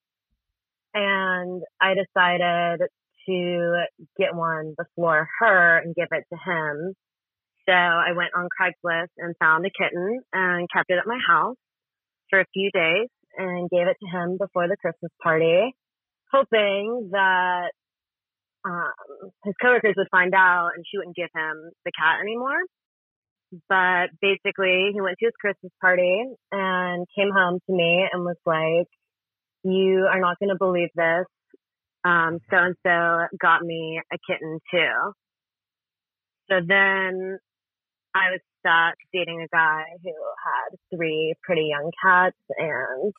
And I decided to get one before her and give it to him. So I went on Craigslist and found a kitten and kept it at my house for a few days and gave it to him before the Christmas party, hoping that um, his coworkers would find out and she wouldn't give him the cat anymore. But basically, he went to his Christmas party and came home to me and was like, "You are not going to believe this. Um, so and so got me a kitten too." So then I was stuck dating a guy who had three pretty young cats, and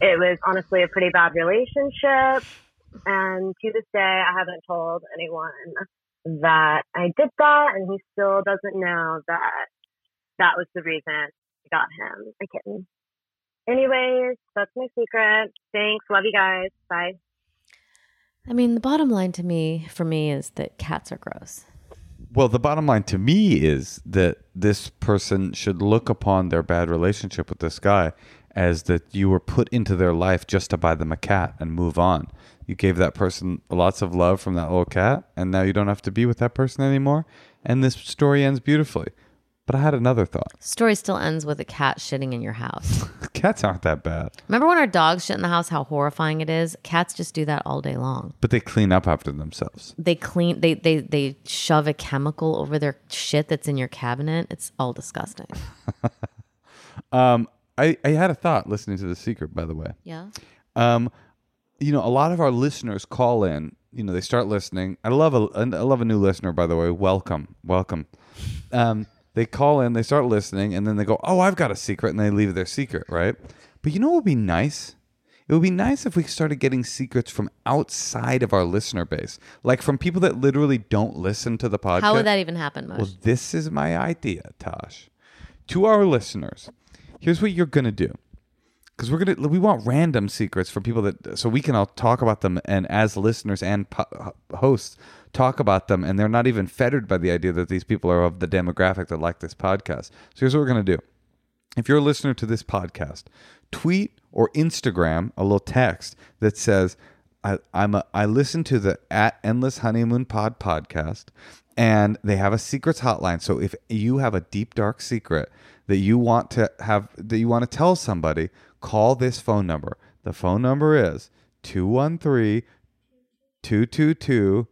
it was honestly a pretty bad relationship. And to this day, I haven't told anyone that I did that, and he still doesn't know that that was the reason I got him a kitten. Anyways, that's my secret. Thanks. Love you guys. Bye. I mean, the bottom line to me, for me, is that cats are gross. Well, the bottom line to me is that this person should look upon their bad relationship with this guy as that you were put into their life just to buy them a cat and move on. You gave that person lots of love from that little cat, and now you don't have to be with that person anymore. And this story ends beautifully. But I had another thought. Story still ends with a cat shitting in your house. Cats aren't that bad, Remember when our dogs shit in the house? How horrifying it is. Cats just do that all day long. but they clean up after themselves. They clean. They they they shove a chemical over their shit that's in your cabinet. It's all disgusting. Um, I, I had a thought listening to The Secret, by the way. Yeah. Um, you know, a lot of our listeners call in. You know, they start listening. I love a I love a new listener, by the way. Welcome, welcome. Um, they call in, they start listening, and then they go, "Oh, I've got a secret," and they leave their secret, right? But you know what would be nice? It would be nice if we started getting secrets from outside of our listener base, like from people that literally don't listen to the podcast. How would that even happen, Mosh? Well, this is my idea, Tosh. To our listeners, here's what you're gonna do, because we're gonna we want random secrets for people that so we can all talk about them and as listeners and po- uh, hosts talk about them, and they're not even fettered by the idea that these people are of the demographic that like this podcast. So here's what we're gonna do. If you're a listener to this podcast, tweet or Instagram a little text that says, I, I'm a, I listen to the at Endless Honeymoon Pod podcast, and they have a secrets hotline. So if you have a deep dark secret that you want to have that you want to tell somebody, call this phone number. The phone number is 213 222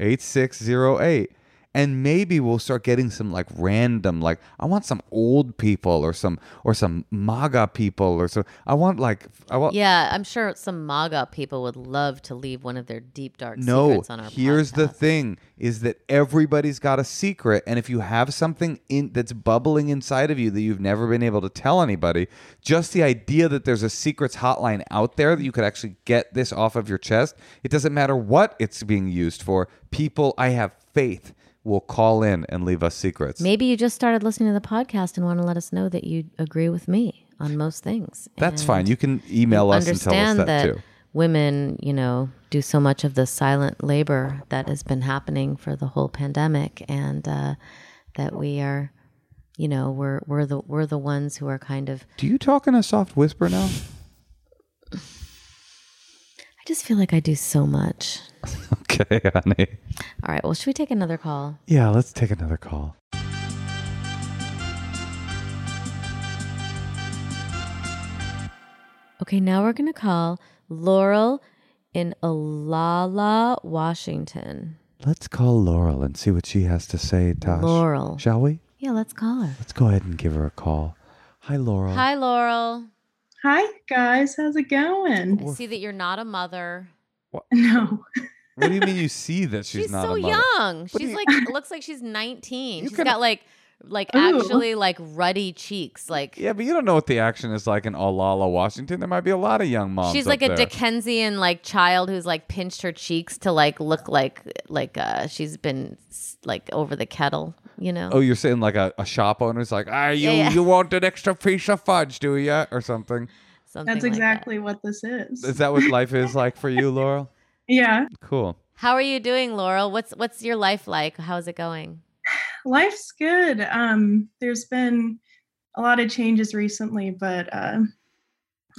8608 and maybe we'll start getting some like random like i want some old people or some or some maga people or so i want like i want yeah, I'm sure some MAGA people would love to leave one of their deep dark no secrets on our here's the thing is that everybody's got a secret and if you have something in that's bubbling inside of you that you've never been able to tell anybody just the idea that there's a secrets hotline out there that you could actually get this off of your chest it doesn't matter what it's being used for people i have faith will call in and leave us secrets Maybe you just started listening to the podcast and want to let us know that you agree with me on most things. that's And fine you can email us and tell us understand that, too women, you know, do so much of the silent labor that has been happening for the whole pandemic, and uh, that we are, you know, we're we're the we're the ones who are kind of. do you talk in a soft whisper now I just feel like I do so much. okay honey All right, well, should we take another call? yeah let's take another call Okay, now we're gonna call Laurel in Olalla, Washington. let's call laurel and see what she has to say tosh Laurel. shall we Yeah, let's call her. Let's go ahead and give her a call. Hi, Laurel. Hi, Laurel. Hi guys, how's it going? I see that you're not a mother. No. What do you mean you see that she's, She's, not so a mother? young. What do She's you- like looks like she's 19. You She's can- got like like Ooh. actually like ruddy cheeks. Like Yeah, but you don't know what the action is like in Olalla, Washington. There might be a lot of young moms. she's up like a there. Dickensian like child who's like pinched her cheeks to like look like like uh she's been like over the kettle, you know. Oh, you're saying like a, a shop owner's like, ah, you Yeah, yeah. you want an extra piece of fudge, do you, or something? Something That's like that. exactly what this is. Is that what life is like for you, Laurel? Yeah. Cool. How are you doing, Laurel? What's what's your life like? How's it going? Life's good. Um there's been a lot of changes recently, but uh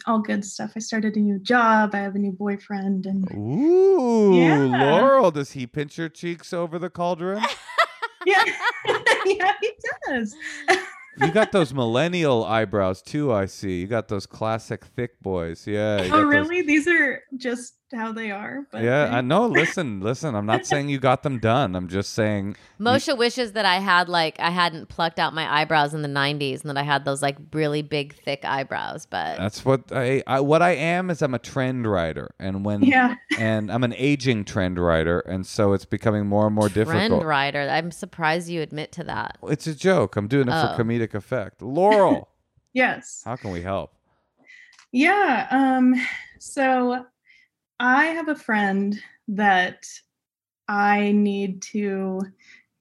all good stuff. I started a new job, I have a new boyfriend and Ooh, Yeah. Laurel, does he pinch your cheeks over the cauldron? yeah. yeah, he does. you got those millennial eyebrows too. I see. You got those classic thick boys. Yeah. you got oh those- really? These are just how they are. But Yeah, I know. Listen, listen. I'm not saying you got them done. I'm just saying Moshe wishes that I had like I hadn't plucked out my eyebrows in the 90s and that I had those like really big thick eyebrows, but that's what I, I what I am is I'm a trend writer, and when Yeah. and I'm an aging trend writer, and so it's becoming more and more trend difficult. rider. I'm surprised you admit to that. It's a joke. I'm doing it Oh. for comedic effect. Laurel, Yes. how can we help? Yeah. Um, so I have a friend that I need to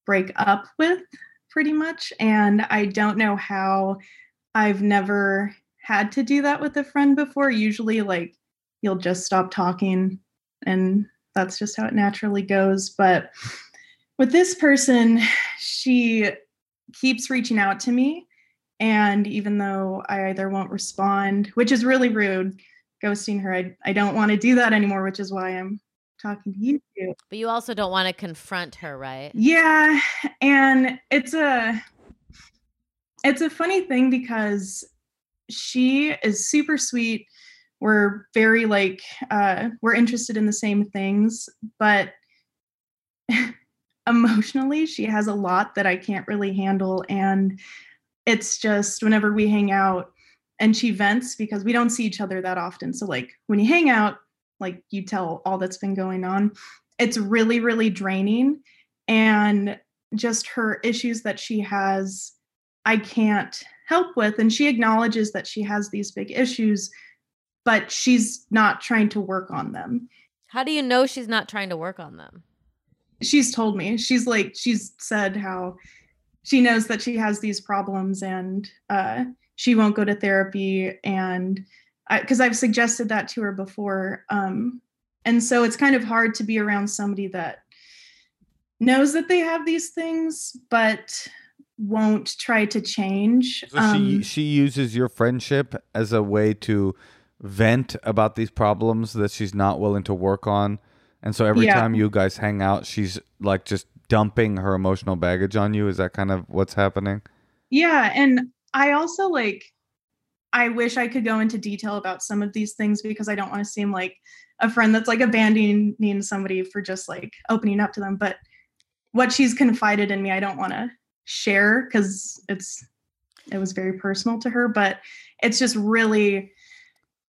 break up with pretty much. And I don't know how I've never had to do that with a friend before. Usually, like, you'll just stop talking, and that's just how it naturally goes. But with this person, she keeps reaching out to me. And even though I either won't respond, which is really rude, ghosting her, I, I don't want to do that anymore, which is why I'm talking to you. But you also don't want to confront her, right? Yeah, and it's a it's a funny thing because she is super sweet. We're very like uh we're interested in the same things, but emotionally she has a lot that I can't really handle and it's just whenever we hang out and she vents because we don't see each other that often. So like when you hang out, like you tell all that's been going on, it's really really draining and just her issues that she has I can't help with and she acknowledges that she has these big issues but she's not trying to work on them. How do you know she's not trying to work on them? She's told me. She's like she's said how she knows that she has these problems and uh she won't go to therapy and because I've suggested that to her before um and so it's kind of hard to be around somebody that knows that they have these things but won't try to change So um, she she uses your friendship as a way to vent about these problems that she's not willing to work on, and so every Yeah. time you guys hang out, she's like just dumping her emotional baggage on you. Is that kind of what's happening? Yeah, and I also like I wish I could go into detail about some of these things because I don't want to seem like a friend that's like abandoning somebody for just like opening up to them, but what she's confided in me, I don't want to share cuz it's it was very personal to her, but it's just really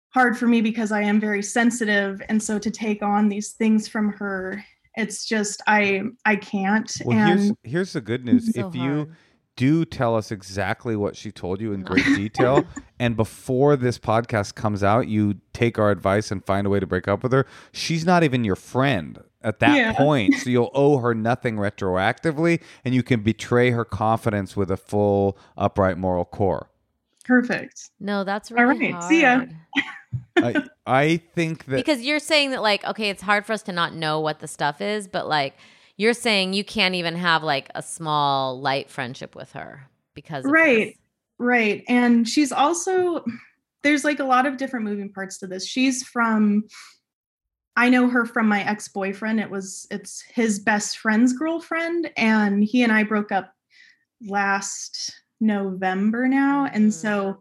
hard for me because I am very sensitive and so to take on these things from her, it's just I I can't Well, and here's here's the good news. So if you hard. Do tell us exactly what she told you in great detail, and before this podcast comes out, you take our advice and find a way to break up with her, she's not even your friend at that Yeah. point. So you'll owe her nothing retroactively, and you can betray her confidence with a full, upright moral core. perfect. No, that's All really right, see ya. I, I think that because you're saying that like okay it's hard for us to not know what the stuff is but like you're saying you can't even have like a small light friendship with her because Right. this. Right. And she's also there's like a lot of different moving parts to this. She's from I know her from my ex-boyfriend. It was it's his best friend's girlfriend and he and I broke up last November now. And mm-hmm. so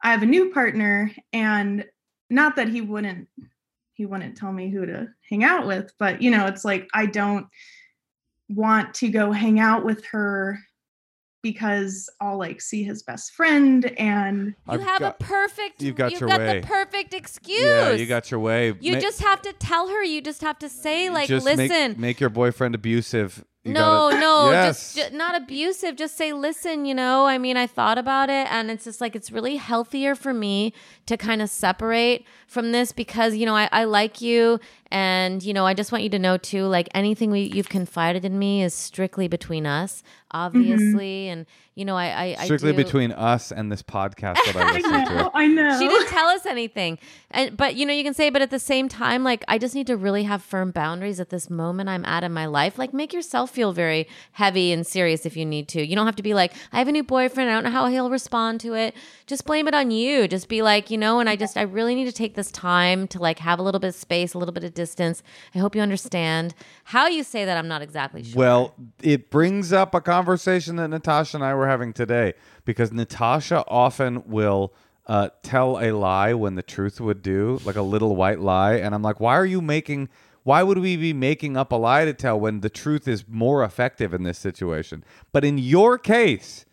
I have a new partner and not that he wouldn't he wouldn't tell me who to hang out with, but you know, it's like I don't want to go hang out with her because I'll like see his best friend and You I've got- a perfect. you've got you've your got way. the perfect excuse. Yeah, you got your way. You Ma- just have to tell her. You just have to say like, just make- listen. Make, your boyfriend abusive. You no, gotta- no, Yes. just, ju- not abusive. Just say, listen, you know, I mean, I thought about it and it's just like, it's really healthier for me to kind of separate from this because, you know, I, I like you. And, you know, I just want you to know too, like anything we, you've confided in me is strictly between us, Mm-hmm. obviously. And, you know, I, I, Strictly I do, between us and this podcast that I I know, to. I know. she didn't tell us anything and but you know you can say but at the same time like i just need to really have firm boundaries at this moment i'm at in my life like make yourself feel very heavy and serious if you need to you don't have to be like i have a new boyfriend i don't know how he'll respond to it just blame it on you just be like you know and i just i really need to take this time to like have a little bit of space a little bit of distance i hope you understand how you say that i'm not exactly sure Well, it brings up a conversation that Natasha and I were having today because Natasha often will uh, tell a lie when the truth would do, like a little white lie. And I'm like, why are you making, why would we be making up a lie to tell when the truth is more effective in this situation? But in your case,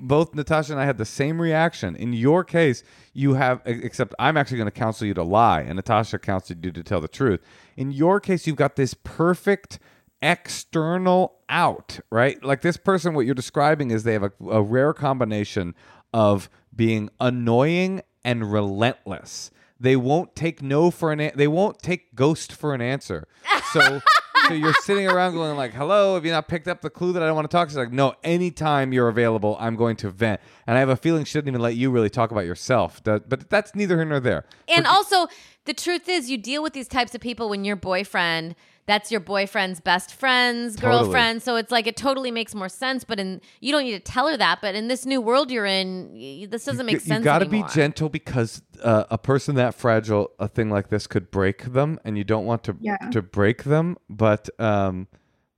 both Natasha and I had the same reaction. In your case, you have, except I'm actually going to counsel you to lie, and Natasha counseled you to tell the truth. In your case, you've got this perfect external out, right? Like this person, what you're describing is they have a, a rare combination of being annoying and relentless. They won't take no for an. They won't take ghost for an answer. So, so you're sitting around going like, "Hello, have you not picked up the clue that I don't want to talk?" She's like, "No, anytime you're available, I'm going to vent." And I have a feeling she didn't even let you really talk about yourself. That, but that's neither here nor there. And also, the truth is, you deal with these types of people when your boyfriend, that's your boyfriend's best friend's Totally. girlfriend. So it's like it totally makes more sense. But in you don't need to tell her that. But in this new world you're in, y- this doesn't make you, sense. You got to be gentle because uh, a person that fragile, a thing like this could break them, and you don't want to Yeah. to break them. But um,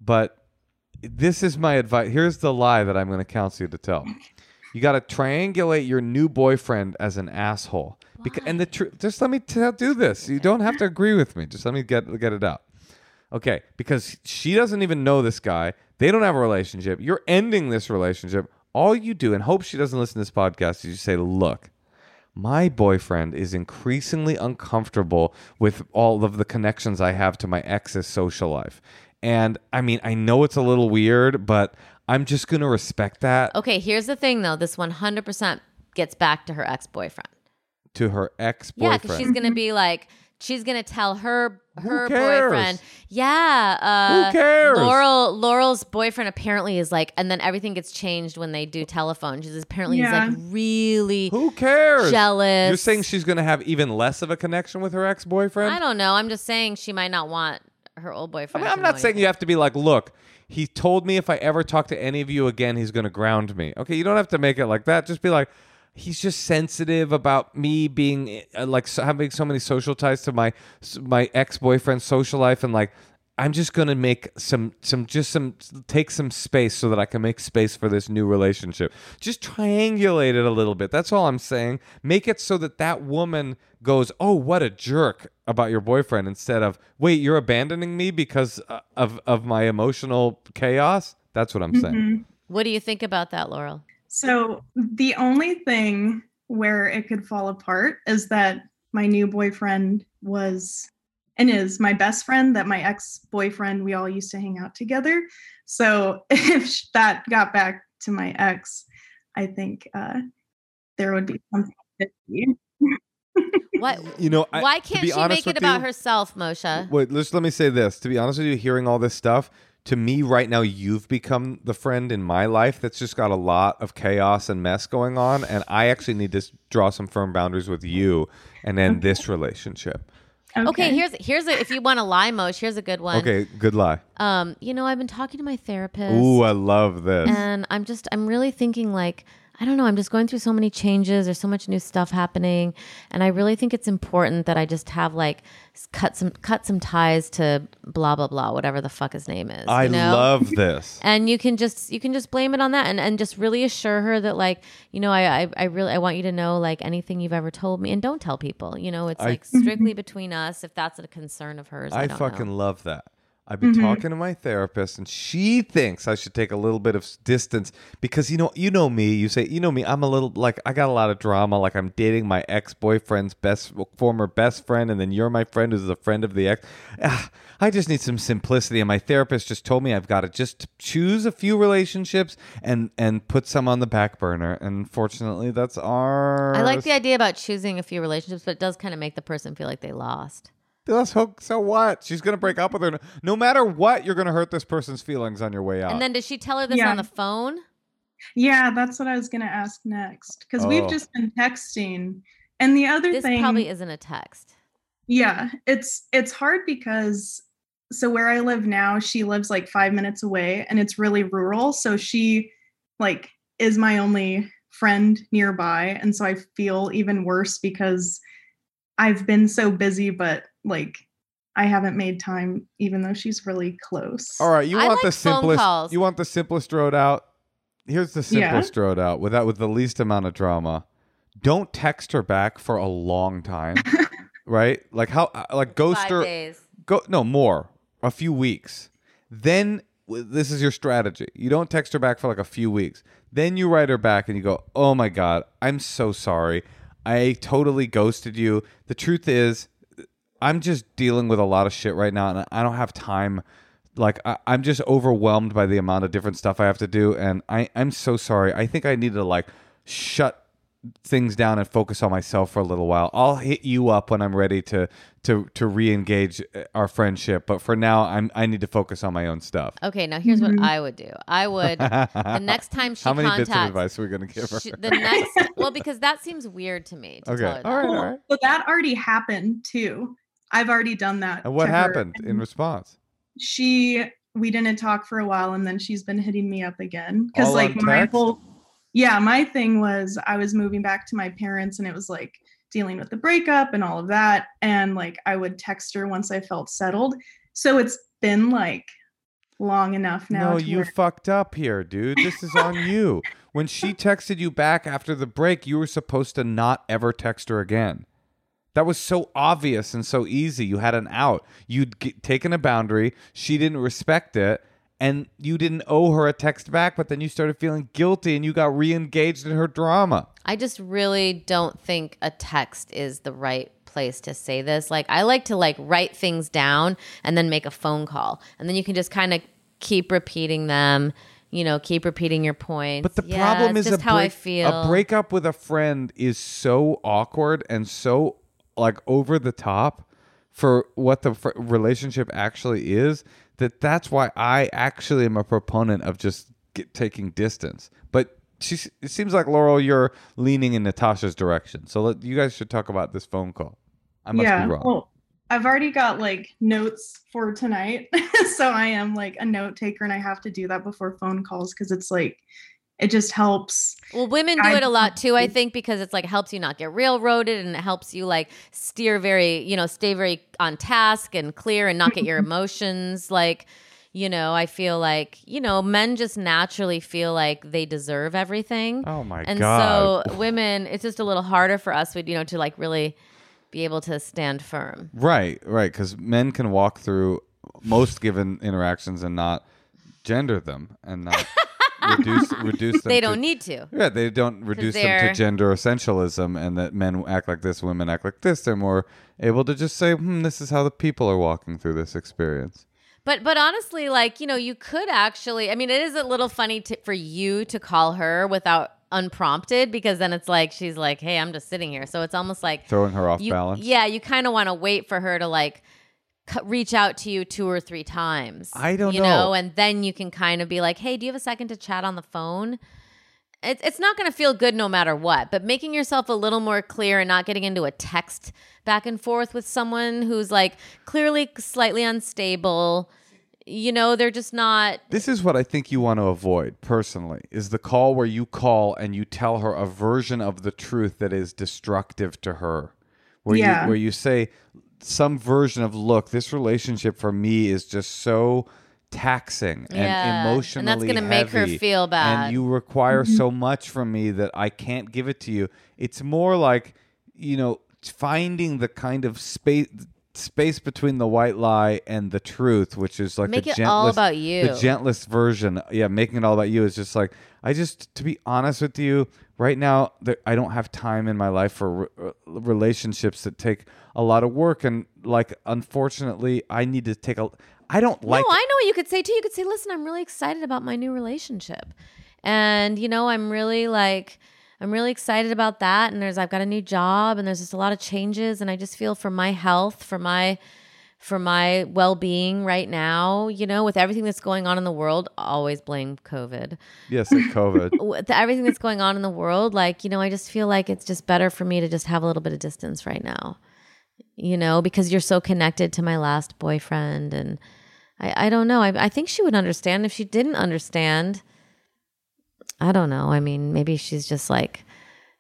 but this is my advice. Here's the lie that I'm going to counsel you to tell. You got to triangulate your new boyfriend as an asshole. Because, and the truth, just let me tell, do this. You don't have to agree with me. Just let me get get it out. Okay, because she doesn't even know this guy. They don't have a relationship. You're ending this relationship. All you do, and hope she doesn't listen to this podcast, is you say, "Look, my boyfriend is increasingly uncomfortable with all of the connections I have to my ex's social life. And I mean, I know it's a little weird, but I'm just going to respect that Okay, here's the thing though. This 100% gets back to her ex boyfriend. to her ex boyfriend. Yeah, because she's gonna be like, she's gonna tell her her boyfriend. Yeah, uh, Who cares? Laurel Laurel's boyfriend apparently is like, and then everything gets changed when they do telephone. She's apparently Yeah. he's like really. Who cares? Jealous. You're saying she's going to have even less of a connection with her ex boyfriend? I don't know. I'm just saying she might not want her old I boyfriend. mean, I'm not saying you have to be like, look, he told me if I ever talk to any of you again, he's going to ground me. Okay, you don't have to make it like that. Just be like, he's just sensitive about me being uh, like so, having so many social ties to my my ex boyfriend's social life, and like. I'm just gonna make some, some, just some, take some space so that I can make space for this new relationship. Just triangulate it a little bit. That's all I'm saying. Make it so that that woman goes, "Oh, what a jerk about your boyfriend," instead of, "Wait, you're abandoning me because uh, of of my emotional chaos." That's what I'm saying. Mhm. What do you think about that, Laurel? So the only thing where it could fall apart is that my new boyfriend was and is my best friend that my ex-boyfriend we all used to hang out together. So if that got back to my ex, I think uh, there would be something. What? You know, I, Why can't she make it about you- herself, Moshe? Wait, let's let me say this. To be honest with you, hearing all this stuff, to me right now, you've become the friend in my life that's just got a lot of chaos and mess going on, and I actually need to draw some firm boundaries with you and end this relationship. Okay, here's here's a if you want a lie, Moshe, here's a good one. Okay, good lie. Um, you know, I've been talking to my therapist. Ooh, I love this. and I'm just I'm really thinking like I don't know, I'm just going through so many changes, there's so much new stuff happening, and I really think it's important that I just have like cut some cut some ties to blah blah blah, whatever the fuck his name is. I you know? love this. and you can just you can just blame it on that and, and just really assure her that like you know I, I I really I want you to know like anything you've ever told me and don't tell people you know it's I- like strictly between us if that's a concern of hers I, I fucking know. love that. I've been Mhm. talking to my therapist, and she thinks I should take a little bit of distance because you know, you know me. You say, you know me. I'm a little like I got a lot of drama. Like I'm dating my ex boyfriend's best former best friend, and then you're my friend who's a friend of the ex. Ah, I just need some simplicity, and my therapist just told me I've got to just choose a few relationships and and put some on the back burner. And fortunately, that's our. I like the idea about choosing a few relationships, but it does kind of make the person feel like they lost. That's so, so what? She's gonna break up with her. No matter what, you're gonna hurt this person's feelings on your way out. And then does she tell her this Yeah. on the phone? Yeah, that's what I was going to ask next because we've Oh. just been texting. And the other This thing probably isn't a text. Yeah, it's it's hard because so where I live now, she lives like 5 minutes away and it's really rural, so she like is my only friend nearby and so I feel even worse because I've been so busy but like I haven't made time even though she's really close. All right, you I want the like phone simplest. calls. You want the simplest road out. Here's the Yeah. simplest road out without with the least amount of drama. Don't text her back for a long time, right? Like how uh, like ghost Five her. days. Go no more, a few weeks. Then this is your strategy. You don't text her back for like a few weeks. Then you write her back and you go, "Oh my god, I'm so sorry. I totally ghosted you. The truth is, I'm just dealing with a lot of shit right now, and I don't have time. Like I, I'm just overwhelmed by the amount of different stuff I have to do, and I, I'm so sorry. I think I need to like shut things down and focus on myself for a little while. I'll hit you up when I'm ready to to to re-engage uh, our friendship, but for now, I'm I need to focus on my own stuff. Okay, now here's what I would do. I would the next time she How many contacts bits of advice are we gonna give her? she- the next well because that seems weird to me. To Okay. tell her that. All right. All right. So that already happened too. I've already done that. And what happened in response? she we didn't talk for a while and then she's been hitting me up again because like my whole yeah my thing was i was moving back to my parents and it was like dealing with the breakup and all of that and like i would text her once i felt settled so it's been like long enough now No, you where- fucked up here, dude. This is on you. When she texted you back after the break, you were supposed to not ever text her again. That was so obvious and so easy. You had an out. You'd g- taken a boundary. She didn't respect it. And you didn't owe her a text back, but then you started feeling guilty and you got re engaged in her drama. I just really don't think a text is the right place to say this. Like I like to like write things down and then make a phone call. And then you can just kind of keep repeating them, you know, keep repeating your points. But the Yeah, problem is just a how I feel. A breakup with a friend is so awkward and so like over the top for what the fr- relationship actually is that that's why I actually am a proponent of just get, taking distance. But she, it seems like Laurel, you're leaning in Natasha's direction. So let, you guys should talk about this phone call. I must yeah be wrong. well i've already got like notes for tonight so i am like a note taker and i have to do that before phone calls because it's like it just helps Well, women do I- it a lot too, I think, because it's like helps you not get railroaded and it helps you like steer very, you know, stay very on task and clear and not get your emotions like, you know, I feel like, you know, men just naturally feel like they deserve everything. oh my and God. And so women, it's just a little harder for us, you know, to like really be able to stand firm. Right, right. Because men can walk through most given interactions and not gender them and not reduce reduce them. They don't need to. Yeah, they don't reduce them to gender essentialism and that men act like this, women act like this. They're more able to just say, "Hmm, this is how the people are walking through this experience." But but honestly, like you know, you could actually. I mean, it is a little funny to, for you to call her without unprompted because then it's like she's like, "Hey, I'm just sitting here." So it's almost like Throwing her off you, balance. Yeah, you kind of want to wait for her to like reach out to you two or three times. I don't you know. and then you can kind of be like, "Hey, do you have a second to chat on the phone?" It's it's not going to feel good no matter what, but making yourself a little more clear and not getting into a text back and forth with someone who's like clearly slightly unstable. You know, they're just not This is what I think you want to avoid personally is the call where you call and you tell her a version of the truth that is destructive to her. Where Yeah. you where you say some version of look, this relationship for me is just so taxing and Yeah, and that's gonna make her feel bad. And you require mm-hmm. so much from me that I can't give it to you. It's more like, you know, finding the kind of space space between the white lie and the truth, which is like Make the it gentlest, all about you. The gentlest version, yeah, making it all about you is just like I just, to be honest with you, right now I don't have time in my life for re- uh, relationships that take a lot of work, and like unfortunately, I need to take a. I don't like. no, I know what you could say too. You could say, "Listen, I'm really excited about my new relationship, and you know, I'm really like, I'm really excited about that. And there's, I've got a new job, and there's just a lot of changes, and I just feel for my health, for my, for my well-being right now, you know, with everything that's going on in the world, always blame COVID. yes, like COVID. With everything that's going on in the world, like, you know, I just feel like it's just better for me to just have a little bit of distance right now. You know, because you're so connected to my last boyfriend and I, I don't know. I, I think she would understand. If she didn't understand, I don't know. I mean, maybe she's just like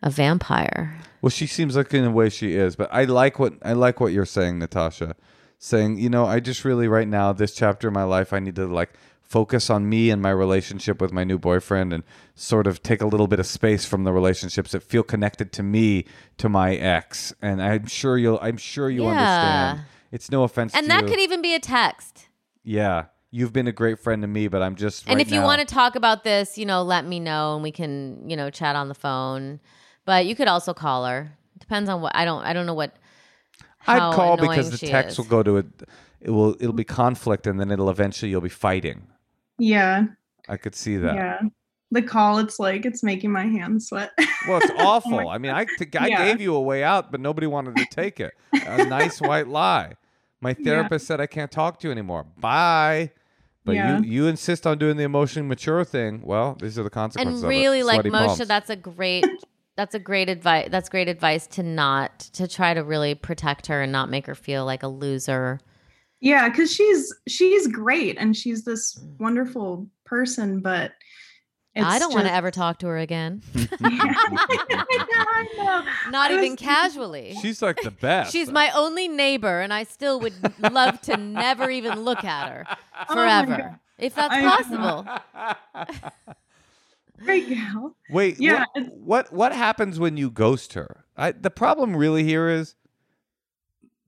a vampire. Well, she seems like in a way she is, but I like what I like what you're saying, Natasha. Saying, you know, I just really right now this chapter of my life, I need to like focus on me and my relationship with my new boyfriend, and sort of take a little bit of space from the relationships that feel connected to me to my ex. And I'm sure you'll, I'm sure you Yeah. understand. It's no offense And that you. could even be a text. yeah, you've been a great friend to me, but I'm just. and right if you now- want to talk about this, you know, let me know and we can, you know, chat on the phone. But you could also call her. Depends on what I don't I don't know what how I'd call because the text is. will go to it. It will. It'll be conflict, and then it'll eventually you'll be fighting. Yeah. I could see that. Yeah. The call, it's like it's making my hands sweat. Well, it's Oh awful. my I mean, I, t- I Yeah. I gave you a way out, but nobody wanted to take it. A nice white lie. My therapist said I can't talk to you anymore. Bye. But Yeah. you you insist on doing the emotionally mature thing. Well, these are the consequences. and of it. really like Sweaty Moshe, palms. that's a great that's a great advice that's great advice to not to try to really protect her and not make her feel like a loser. yeah, because she's she's great and she's this wonderful person, but it's I don't want to ever talk to her again. I know, I know. Not I even casually. She's like the best. She's my only neighbor, and I still would love to never even look at her Oh forever, God. if that's I possible. Great gal. Wait, Yeah, what, what what happens when you ghost her? I, the problem really here is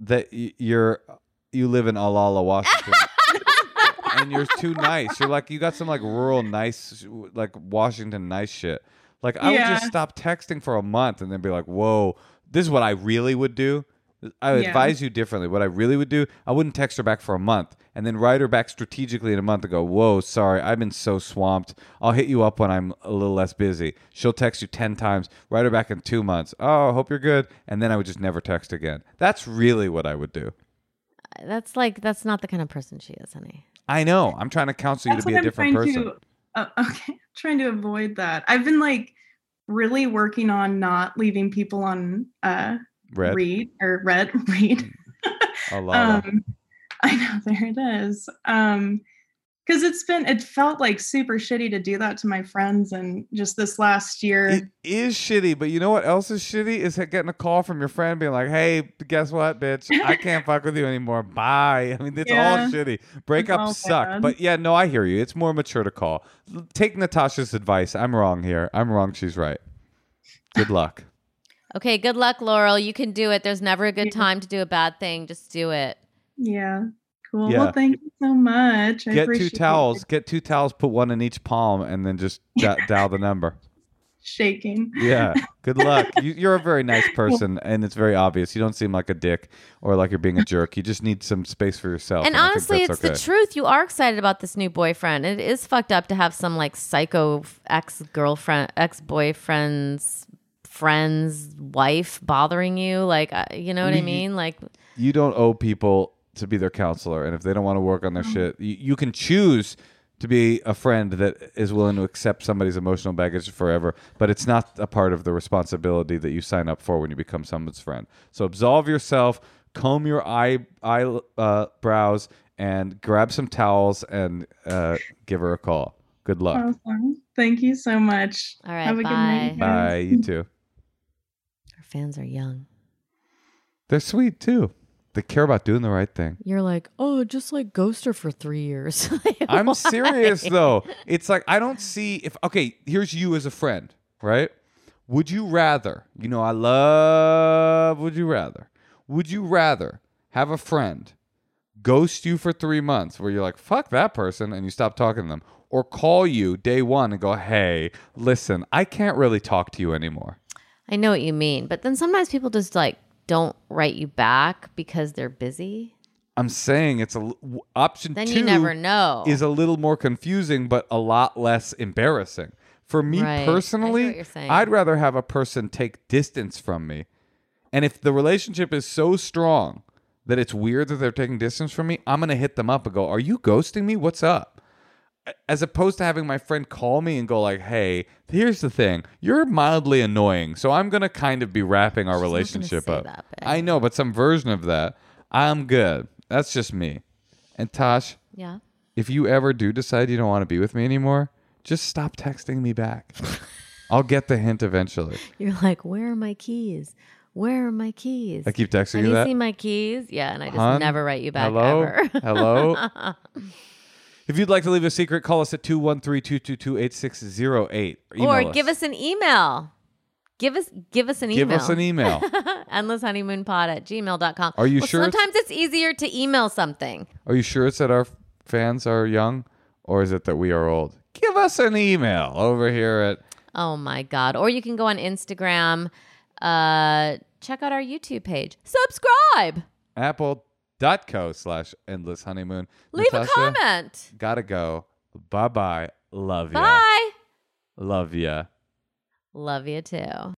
that y- you're you live in Alala, Washington, and you're too nice. You're like you got some like rural nice like Washington nice shit. Like I would just stop texting for a month and then be like, "Whoa, this is what I really would do." I would Yeah. advise you differently. What I really would do, I wouldn't text her back for a month and then write her back strategically in a month and go, Whoa, sorry, I've been so swamped. I'll hit you up when I'm a little less busy. She'll text you 10 times, write her back in two months. Oh, hope you're good. And then I would just never text again. That's really what I would do. That's like that's not the kind of person she is, honey. I know. I'm trying to counsel you That's to be a I'm different person. to. Uh, okay, trying to avoid that. I've been like really working on not leaving people on uh Red. read or red read. Alala. um, I know there it is. Um, because it's been it felt like super shitty to do that to my friends, and just this last year. It is shitty, but you know what else is shitty? Is getting a call from your friend being like, "Hey, guess what, bitch? I can't fuck with you anymore. Bye." I mean, it's all shitty. all Breakups suck, bad. but yeah, no, I hear you. It's more mature to call. Take Natasha's advice. I'm wrong here. I'm wrong. She's right. Good luck. Okay, good luck, Laurel. You can do it. There's never a good time to do a bad thing. Just do it. yeah, cool. Yeah. Well, thank you so much. I Get two towels. it. Get two towels. Put one in each palm, and then just da- dial the number. Shaking. Yeah. Good luck. You, you're a very nice person, and it's very obvious. You don't seem like a dick or like you're being a jerk. You just need some space for yourself. And I think honestly, it's okay. the truth. You are excited about this new boyfriend. It is fucked up to have some like psycho ex girlfriend, ex boyfriend's friend's wife bothering you. Like, uh, you know what I mean? Like, you don't owe people to be their counselor and if they don't want to work on their shit you, you can choose to be a friend that is willing to accept somebody's emotional baggage forever but it's not a part of the responsibility that you sign up for when you become someone's friend so absolve yourself comb your eye eye uh, brows and grab some towels and uh, give her a call good luck Awesome. Thank you so much. All right, Have a good night. bye. guys. bye you too our fans are young. they're sweet too they care about doing the right thing You're like, oh, just like ghost her for three years. I'm Why? serious though. It's like I don't see if okay, here's you as a friend, right? Would you rather, you know, I love would you rather. Would you rather have a friend ghost you for three months where you're like, fuck that person, and you stop talking to them, or call you day one and go, hey, listen, I can't really talk to you anymore. I know what you mean, but then sometimes people just like don't write you back because they're busy. I'm saying it's a option Then two you never know. is a little more confusing, but a lot less embarrassing. For me Right. Personally, what you're saying. I'd rather have a person take distance from me. And if the relationship is so strong that it's weird that they're taking distance from me, I'm going to hit them up and go, Are you ghosting me? What's up? As opposed to having my friend call me and go, like, Hey, here's the thing. You're mildly annoying. So I'm going to kind of be wrapping our She's relationship up. that. I know, but some version of that. I'm good. That's just me. And Tosh, Yeah. if you ever do decide you don't want to be with me anymore, just stop texting me back. I'll get the hint eventually. You're like, where are my keys? Where are my keys? I keep texting Have you you that. seen my keys? Yeah, and I just Hun? never write you back Hello? ever. Hello? If you'd like to leave a secret, call us at 213-222-8608. or give us an email. Give us give us an Give email. Give us an email. endlesshoneymoonpod at gmail.com. Are you well, sure Sometimes it's easier to email something. Are you sure it's that our fans are young or is it that we are old? Give us an email over here at Oh my God. Or you can go on Instagram, uh, check out our YouTube page. Subscribe. apple.co slash endless honeymoon. Leave a comment. Gotta go. Bye bye. Love ya. Bye. Love ya. Love you too.